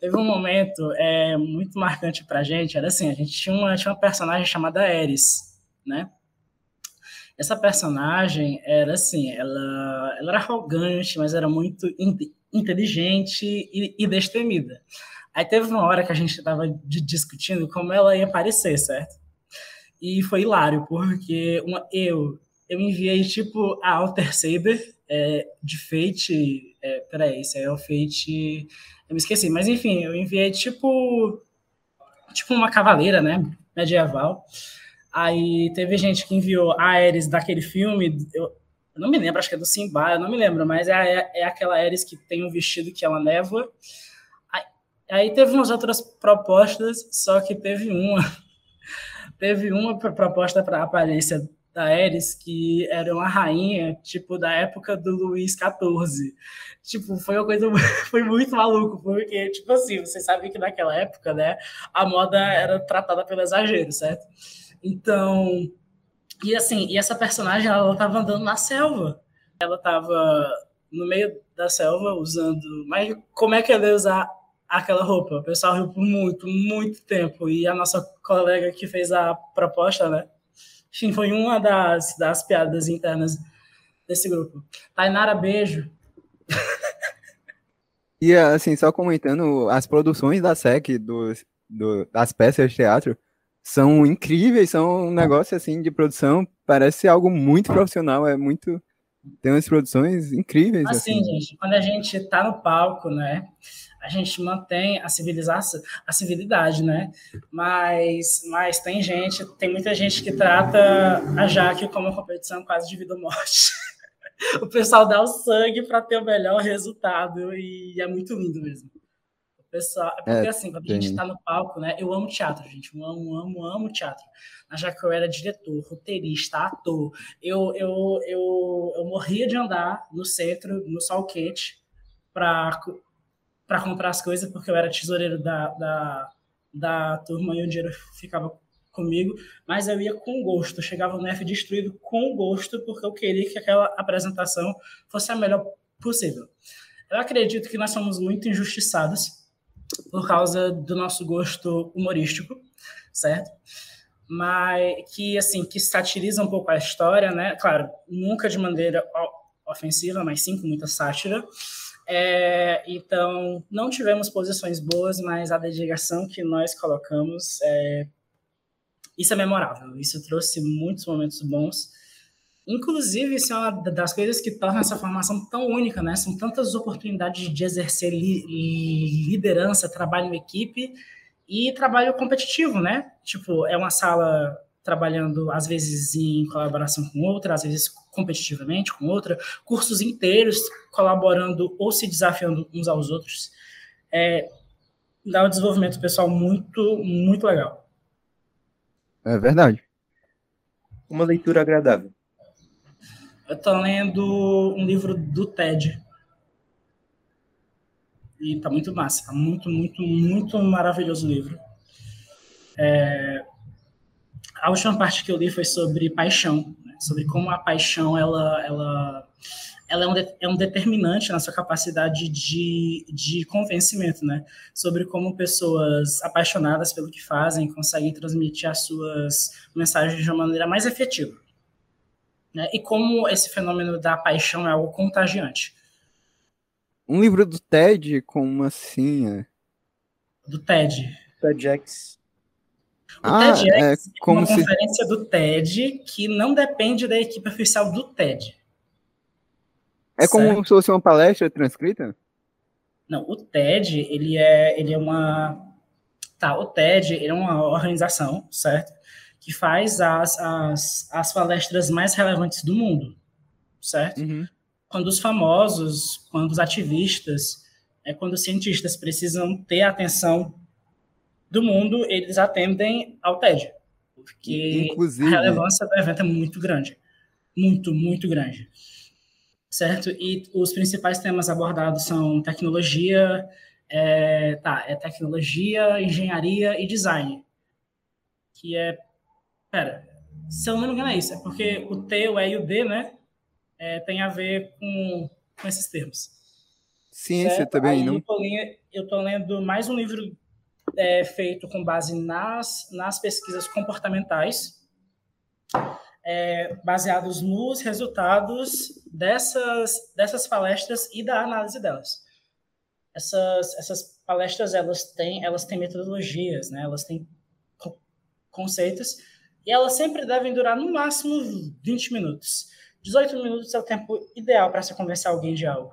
Speaker 3: Teve um momento é, muito marcante pra gente, era assim, a gente tinha uma, tinha uma personagem chamada Eris, né? Essa personagem era assim, ela, ela era arrogante, mas era muito in, inteligente e, e, destemida. Aí teve uma hora que a gente estava discutindo como ela ia aparecer, certo? E foi hilário, porque uma, eu, eu enviei tipo a Alter Saber é, de Fate. É, peraí, isso aí é o Fate eu me esqueci, mas enfim, eu enviei tipo tipo uma cavaleira, né, medieval. Aí teve gente que enviou a Ares daquele filme, eu, eu, não me lembro, acho que é do Simba, eu não me lembro, mas é, é, é aquela Ares que tem um vestido que ela névoa. Aí, aí teve umas outras propostas, só que teve uma teve uma proposta para aparência da Ares que era uma rainha, tipo, da época do Luís XIV. Tipo, foi uma coisa, foi muito maluco, porque, tipo assim, você sabe que naquela época, né, a moda era tratada pelo exagero, certo? Então, e assim, e essa personagem, ela tava andando na selva. Ela tava no meio da selva usando, mas como é que ela ia usar aquela roupa? O pessoal riu por muito, muito tempo, e a nossa colega que fez a proposta, né, enfim, foi uma das, das piadas internas desse grupo. Tainara, beijo.
Speaker 1: E assim, só comentando, as produções da SEC, do, do, das peças de teatro, são incríveis, são um negócio assim de produção, parece algo muito profissional, é muito. Tem umas produções incríveis.
Speaker 3: Assim, assim. gente, quando a gente tá no palco, né? A gente mantém a civilização, a civilidade, né? Mas, mas tem gente, tem muita gente que trata a Jaque como uma competição quase de vida ou morte. o pessoal dá o sangue para ter o melhor resultado e é muito lindo mesmo. O pessoal, é porque é, assim, quando tem. a gente está no palco, né? Eu amo teatro, gente, eu amo, amo, amo teatro. Na Jaque eu era diretor, roteirista, ator. Eu, eu, eu, eu morria de andar no centro, no sol quente, para para comprar as coisas, porque eu era tesoureiro da, da, da turma e o dinheiro ficava comigo, mas eu ia com gosto, chegava no F destruído com gosto, porque eu queria que aquela apresentação fosse a melhor possível. Eu acredito que nós somos muito injustiçados por causa do nosso gosto humorístico, certo? Mas que assim, que satiriza um pouco a história, né? Claro, nunca de maneira ofensiva, mas sim com muita sátira. É, então, não tivemos posições boas, mas a dedicação que nós colocamos, é, isso é memorável. Isso trouxe muitos momentos bons. Inclusive, isso é uma das coisas que torna essa formação tão única, né? São tantas oportunidades de exercer li liderança, trabalho em equipe e trabalho competitivo, né? Tipo, é uma sala trabalhando às vezes em colaboração com outra, às vezes competitivamente com outra, cursos inteiros colaborando ou se desafiando uns aos outros. É, dá um desenvolvimento pessoal muito, muito legal.
Speaker 1: É verdade.
Speaker 2: Uma leitura agradável.
Speaker 3: Eu estou lendo um livro do TED. E tá muito massa. Tá muito, muito, muito maravilhoso o livro. É, a última parte que eu li foi sobre paixão? Sobre como a paixão ela, ela, ela é, um, de, é um determinante na sua capacidade de, de convencimento, né? Sobre como pessoas apaixonadas pelo que fazem conseguem transmitir as suas mensagens de uma maneira mais efetiva. Né? E como esse fenômeno da paixão é algo contagiante.
Speaker 1: Um livro do TED, como assim? É?
Speaker 3: Do TED.
Speaker 2: TEDx.
Speaker 3: O ah, TEDx é, como é uma se... conferência do TED que não depende da equipe oficial do TED.
Speaker 1: É certo? como se fosse uma palestra transcrita?
Speaker 3: Não, o TED, ele é, ele é uma... Tá, o TED ele é uma organização, certo? Que faz as, as, as palestras mais relevantes do mundo, certo? Uhum. Quando os famosos, quando os ativistas, é quando os cientistas precisam ter atenção do mundo, eles atendem ao TED. Porque Inclusive... a relevância do evento é muito grande. Muito, muito grande. Certo? E os principais temas abordados são tecnologia, é, tá, é tecnologia, engenharia e design. Que é. Pera, se eu não me engano é isso, é porque o T, o E e o D, né? É, tem a ver com, com esses termos.
Speaker 1: Ciência certo? também, Aí não?
Speaker 3: Eu tô, lendo, eu tô lendo mais um livro é, feito com base nas, nas pesquisas comportamentais, é, baseados nos resultados dessas, dessas palestras e da análise delas. Essas, essas palestras elas têm, elas têm metodologias, né? elas têm conceitos, e elas sempre devem durar no máximo 20 minutos. 18 minutos é o tempo ideal para se convencer alguém de algo.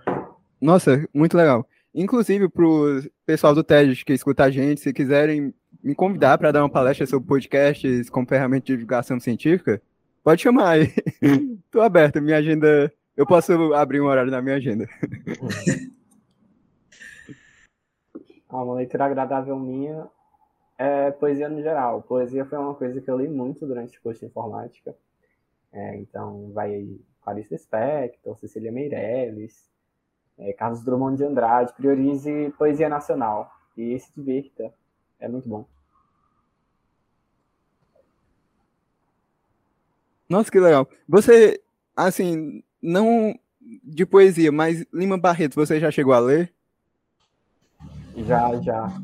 Speaker 1: Nossa, muito legal. Inclusive, para o pessoal do TED que escuta a gente, se quiserem me convidar para dar uma palestra sobre podcasts como ferramenta de divulgação científica, pode chamar aí. Estou aberto, minha agenda. Eu posso abrir um horário na minha agenda.
Speaker 4: Ah, uma leitura agradável minha é poesia no geral. Poesia foi uma coisa que eu li muito durante o curso de informática. É, então, vai Clarice Spector, Cecília Meirelles, é, Carlos Drummond de Andrade, priorize poesia nacional e se divirta. É muito bom.
Speaker 1: Nossa, que legal. Você, assim, não de poesia, mas Lima Barreto, você já chegou a ler?
Speaker 4: Já, já.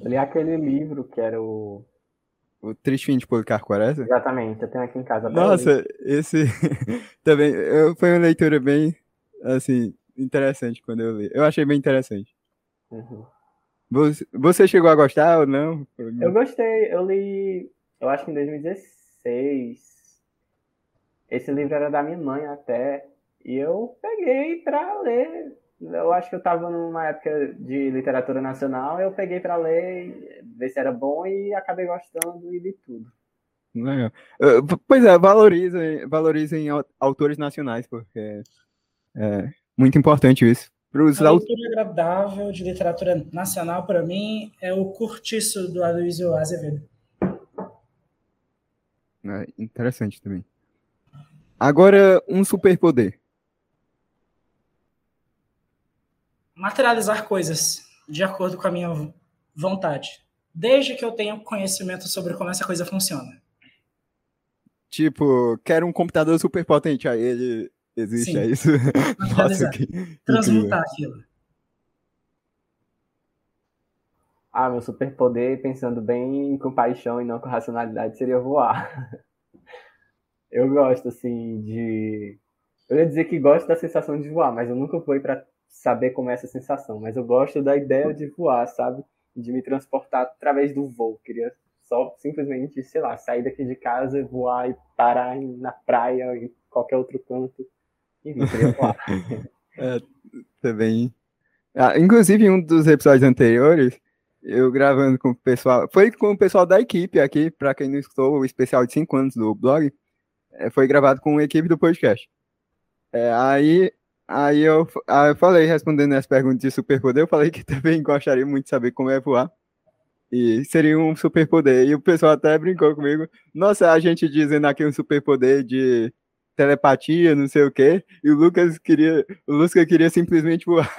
Speaker 4: Eu li aquele livro que era o.
Speaker 1: O Triste Fim de Policarpo Quaresma?
Speaker 4: Exatamente, eu tenho aqui em casa.
Speaker 1: Nossa, esse também foi uma leitura bem, assim, interessante quando eu li. Eu achei bem interessante. Uhum. Você, você chegou a gostar ou não?
Speaker 4: Eu gostei. Eu li, eu acho que em 2016. Esse livro era da minha mãe até. E eu peguei para ler. Eu acho que eu estava numa época de literatura nacional. Eu peguei para ler, ver se era bom e acabei gostando e li tudo.
Speaker 1: Legal. Pois é, valorizem, valorizem autores nacionais, porque é, muito importante isso.
Speaker 3: Pros a leitura agradável de literatura nacional, para mim, é o Curtiço do Aloysio Azevedo.
Speaker 1: É interessante também. Agora, um superpoder.
Speaker 3: Materializar coisas de acordo com a minha vontade. desde que eu tenha conhecimento sobre como essa coisa funciona.
Speaker 1: Tipo, quero um computador super potente, aí ele existe, Sim. é isso?
Speaker 3: Nossa, que... Transmutar aquilo.
Speaker 4: Ah, meu superpoder, pensando bem com paixão e não com racionalidade, seria voar. Eu gosto, assim, de. Eu ia dizer que gosto da sensação de voar, mas eu nunca fui para saber como é essa sensação. Mas eu gosto da ideia de voar, sabe? De me transportar através do voo. Queria só simplesmente, sei lá, sair daqui de casa, voar e parar na praia, em qualquer outro canto. Voar.
Speaker 1: é, também. Ah, inclusive, em um dos episódios anteriores, eu gravando com o pessoal. Foi com o pessoal da equipe aqui, para quem não escutou, o especial de 5 anos do blog. É, foi gravado com a equipe do podcast. É, aí aí eu, aí eu falei, respondendo as perguntas de superpoder, eu falei que também gostaria muito de saber como é voar. E seria um superpoder. E o pessoal até brincou comigo. Nossa, a gente dizendo aqui um superpoder de telepatia, não sei o quê. E o Lucas queria, o Lucas queria simplesmente voar.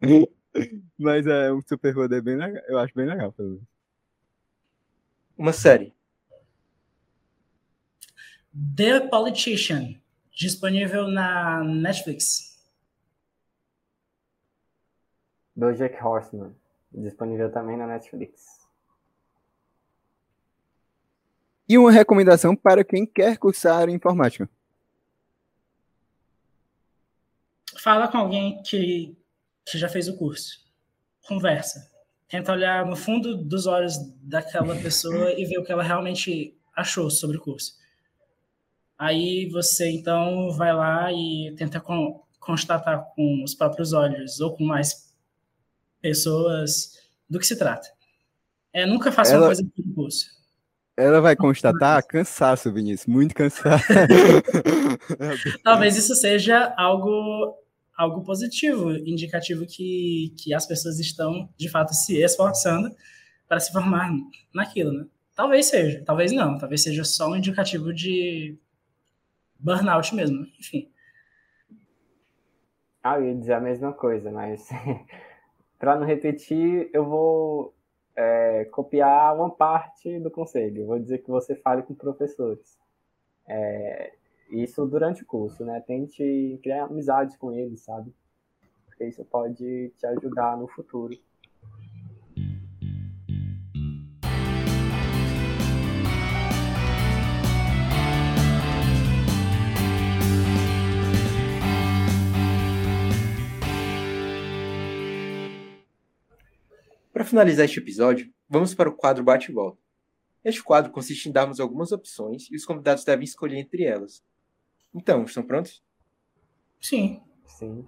Speaker 1: Mas é um superpoder bem legal. Eu acho bem legal.
Speaker 2: Uma série.
Speaker 3: The Politician, disponível na Netflix.
Speaker 4: Jack Horseman, disponível também na Netflix.
Speaker 1: E uma recomendação para quem quer cursar informática.
Speaker 3: Fala com alguém que, que já fez o curso. Conversa. Tenta olhar no fundo dos olhos daquela pessoa e ver o que ela realmente achou sobre o curso. Aí você então vai lá e tenta con constatar com os próprios olhos ou com mais pessoas do que se trata. É, nunca faça ela... uma coisa por curso.
Speaker 1: Ela vai constatar cansaço, Vinícius, muito cansaço.
Speaker 3: Talvez isso seja algo algo positivo, indicativo que, que as pessoas estão, de fato, se esforçando para se formar naquilo, né? Talvez seja, talvez não, talvez seja só um indicativo de burnout mesmo, enfim.
Speaker 4: Ah, eu ia dizer a mesma coisa, mas para não repetir, eu vou é, copiar uma parte do conselho. Eu vou dizer que você fale com professores. É, isso durante o curso, né? Tente criar amizades com eles, sabe? Porque isso pode te ajudar no futuro.
Speaker 2: Para finalizar este episódio, vamos para o quadro Bate e Volta. Este quadro consiste em darmos algumas opções e os convidados devem escolher entre elas. Então, estão prontos?
Speaker 3: Sim.
Speaker 4: Sim.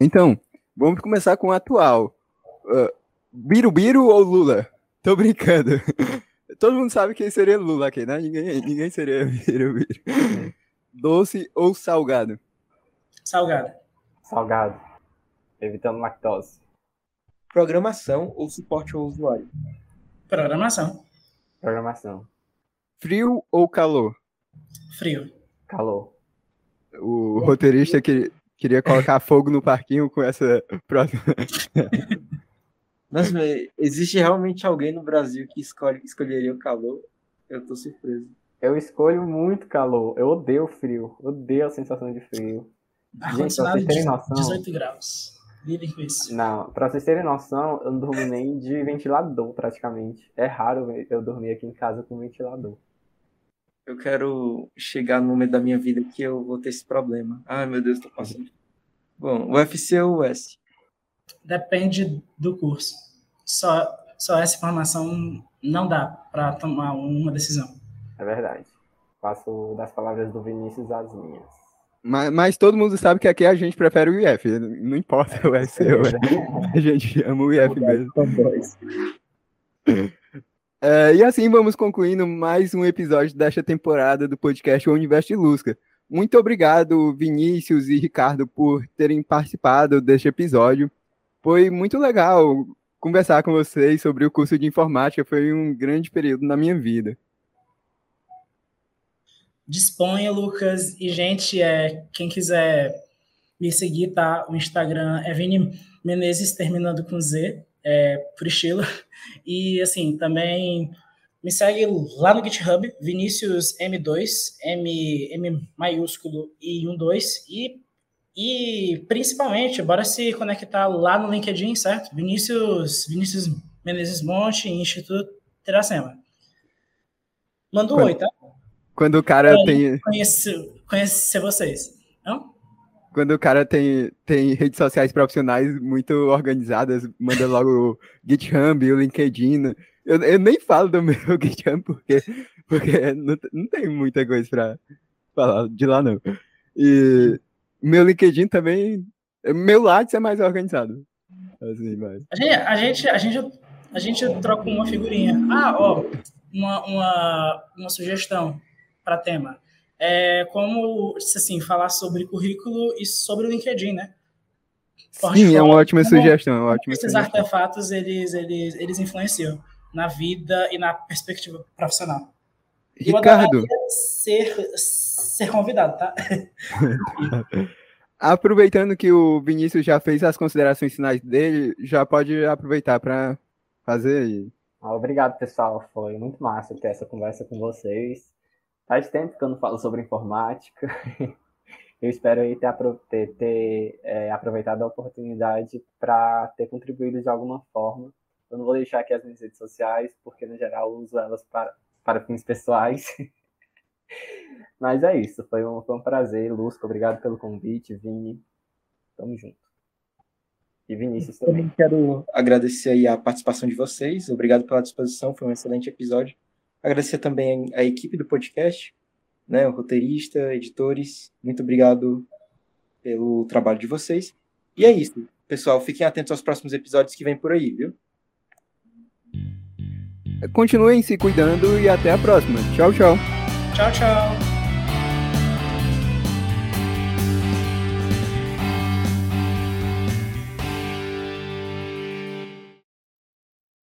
Speaker 1: Então, vamos começar com o atual. Uh, Birubiru ou Lula? Tô brincando. Todo mundo sabe quem seria Lula aqui, né? Ninguém, ninguém seria Birubiru. Doce ou salgado?
Speaker 3: Salgado.
Speaker 4: Salgado. Evitando lactose.
Speaker 2: Programação ou suporte ao usuário?
Speaker 3: Programação.
Speaker 4: Programação.
Speaker 1: Frio ou calor?
Speaker 3: Frio.
Speaker 4: Calor.
Speaker 1: O roteirista que, queria colocar fogo no parquinho com essa próxima.
Speaker 2: Nossa, existe realmente alguém no Brasil que escolhe, escolheria o calor? Eu tô surpreso.
Speaker 4: Eu escolho muito calor. Eu odeio frio. Odeio a sensação de frio.
Speaker 3: Gente, pra vocês terem noção. 18 graus. Lidem com isso.
Speaker 4: Não, pra vocês terem noção, eu não durmo nem de ventilador praticamente. É raro eu dormir aqui em casa com ventilador.
Speaker 2: Eu quero chegar no momento da minha vida que eu vou ter esse problema. Ai, meu Deus, tô passando. Bom, o UFC ou o S?
Speaker 3: Depende do curso. Só, só essa informação não dá para tomar uma decisão.
Speaker 4: É verdade. Faço das palavras do Vinícius as minhas.
Speaker 1: Mas, mas, todo mundo sabe que aqui a gente prefere o IF. Não importa o S. É a gente ama o IF mesmo. É, e assim vamos concluindo mais um episódio desta temporada do podcast O Universo de Lusca. Muito obrigado, Vinícius e Ricardo, por terem participado deste episódio. Foi muito legal conversar com vocês sobre o curso de informática. Foi um grande período na minha vida.
Speaker 3: Disponha, Lucas. E, gente, é, quem quiser me seguir, tá? O Instagram é Vini Menezes, terminando com Z. é, por estilo. E, assim, também me segue lá no GitHub, Vinícius M2, M, M maiúsculo e 12. E, e principalmente, bora se conectar lá no LinkedIn, certo? Vinícius, Vinícius Menezes Monte, Instituto Teracema. Manda um oi, tá?
Speaker 1: Quando o cara é, tem.
Speaker 3: Conhecer, conhecer vocês. Não?
Speaker 1: Quando o cara tem, tem redes sociais profissionais muito organizadas, manda logo o GitHub, o LinkedIn. Eu, eu nem falo do meu GitHub porque, porque não, não tem muita coisa para falar de lá, não. E meu LinkedIn também. Meu Lattes é mais organizado. Assim, mas...
Speaker 3: a, gente, a, gente, a, gente, a gente troca uma figurinha. Ah, ó, uma, uma, uma sugestão para tema. É como, assim, falar sobre currículo e sobre o LinkedIn, né?
Speaker 1: Sim, é uma ótima sugestão. É uma ótima
Speaker 3: esses
Speaker 1: sugestão.
Speaker 3: artefatos, eles, eles, eles influenciam na vida e na perspectiva profissional.
Speaker 1: Ricardo.
Speaker 3: Ser, ser convidado, tá?
Speaker 1: Aproveitando que o Vinícius já fez as considerações finais dele, já pode aproveitar para fazer aí.
Speaker 4: Ah, obrigado, pessoal. Foi muito massa ter essa conversa com vocês. Faz tempo que eu não falo sobre informática. Eu espero aí ter, ter, ter é, aproveitado a oportunidade para ter contribuído de alguma forma. Eu não vou deixar aqui as minhas redes sociais, porque no geral uso elas para, para fins pessoais. Mas é isso, foi um, foi um prazer, Lusco, obrigado pelo convite, Vini. Tamo junto. E Vinícius também.
Speaker 2: também quero agradecer aí a participação de vocês, obrigado pela disposição, foi um excelente episódio. Agradecer também a equipe do podcast, né, o roteirista, editores. Muito obrigado pelo trabalho de vocês. E é isso, pessoal. Fiquem atentos aos próximos episódios que vem por aí, viu?
Speaker 1: Continuem se cuidando e até a próxima. Tchau, tchau.
Speaker 3: Tchau, tchau.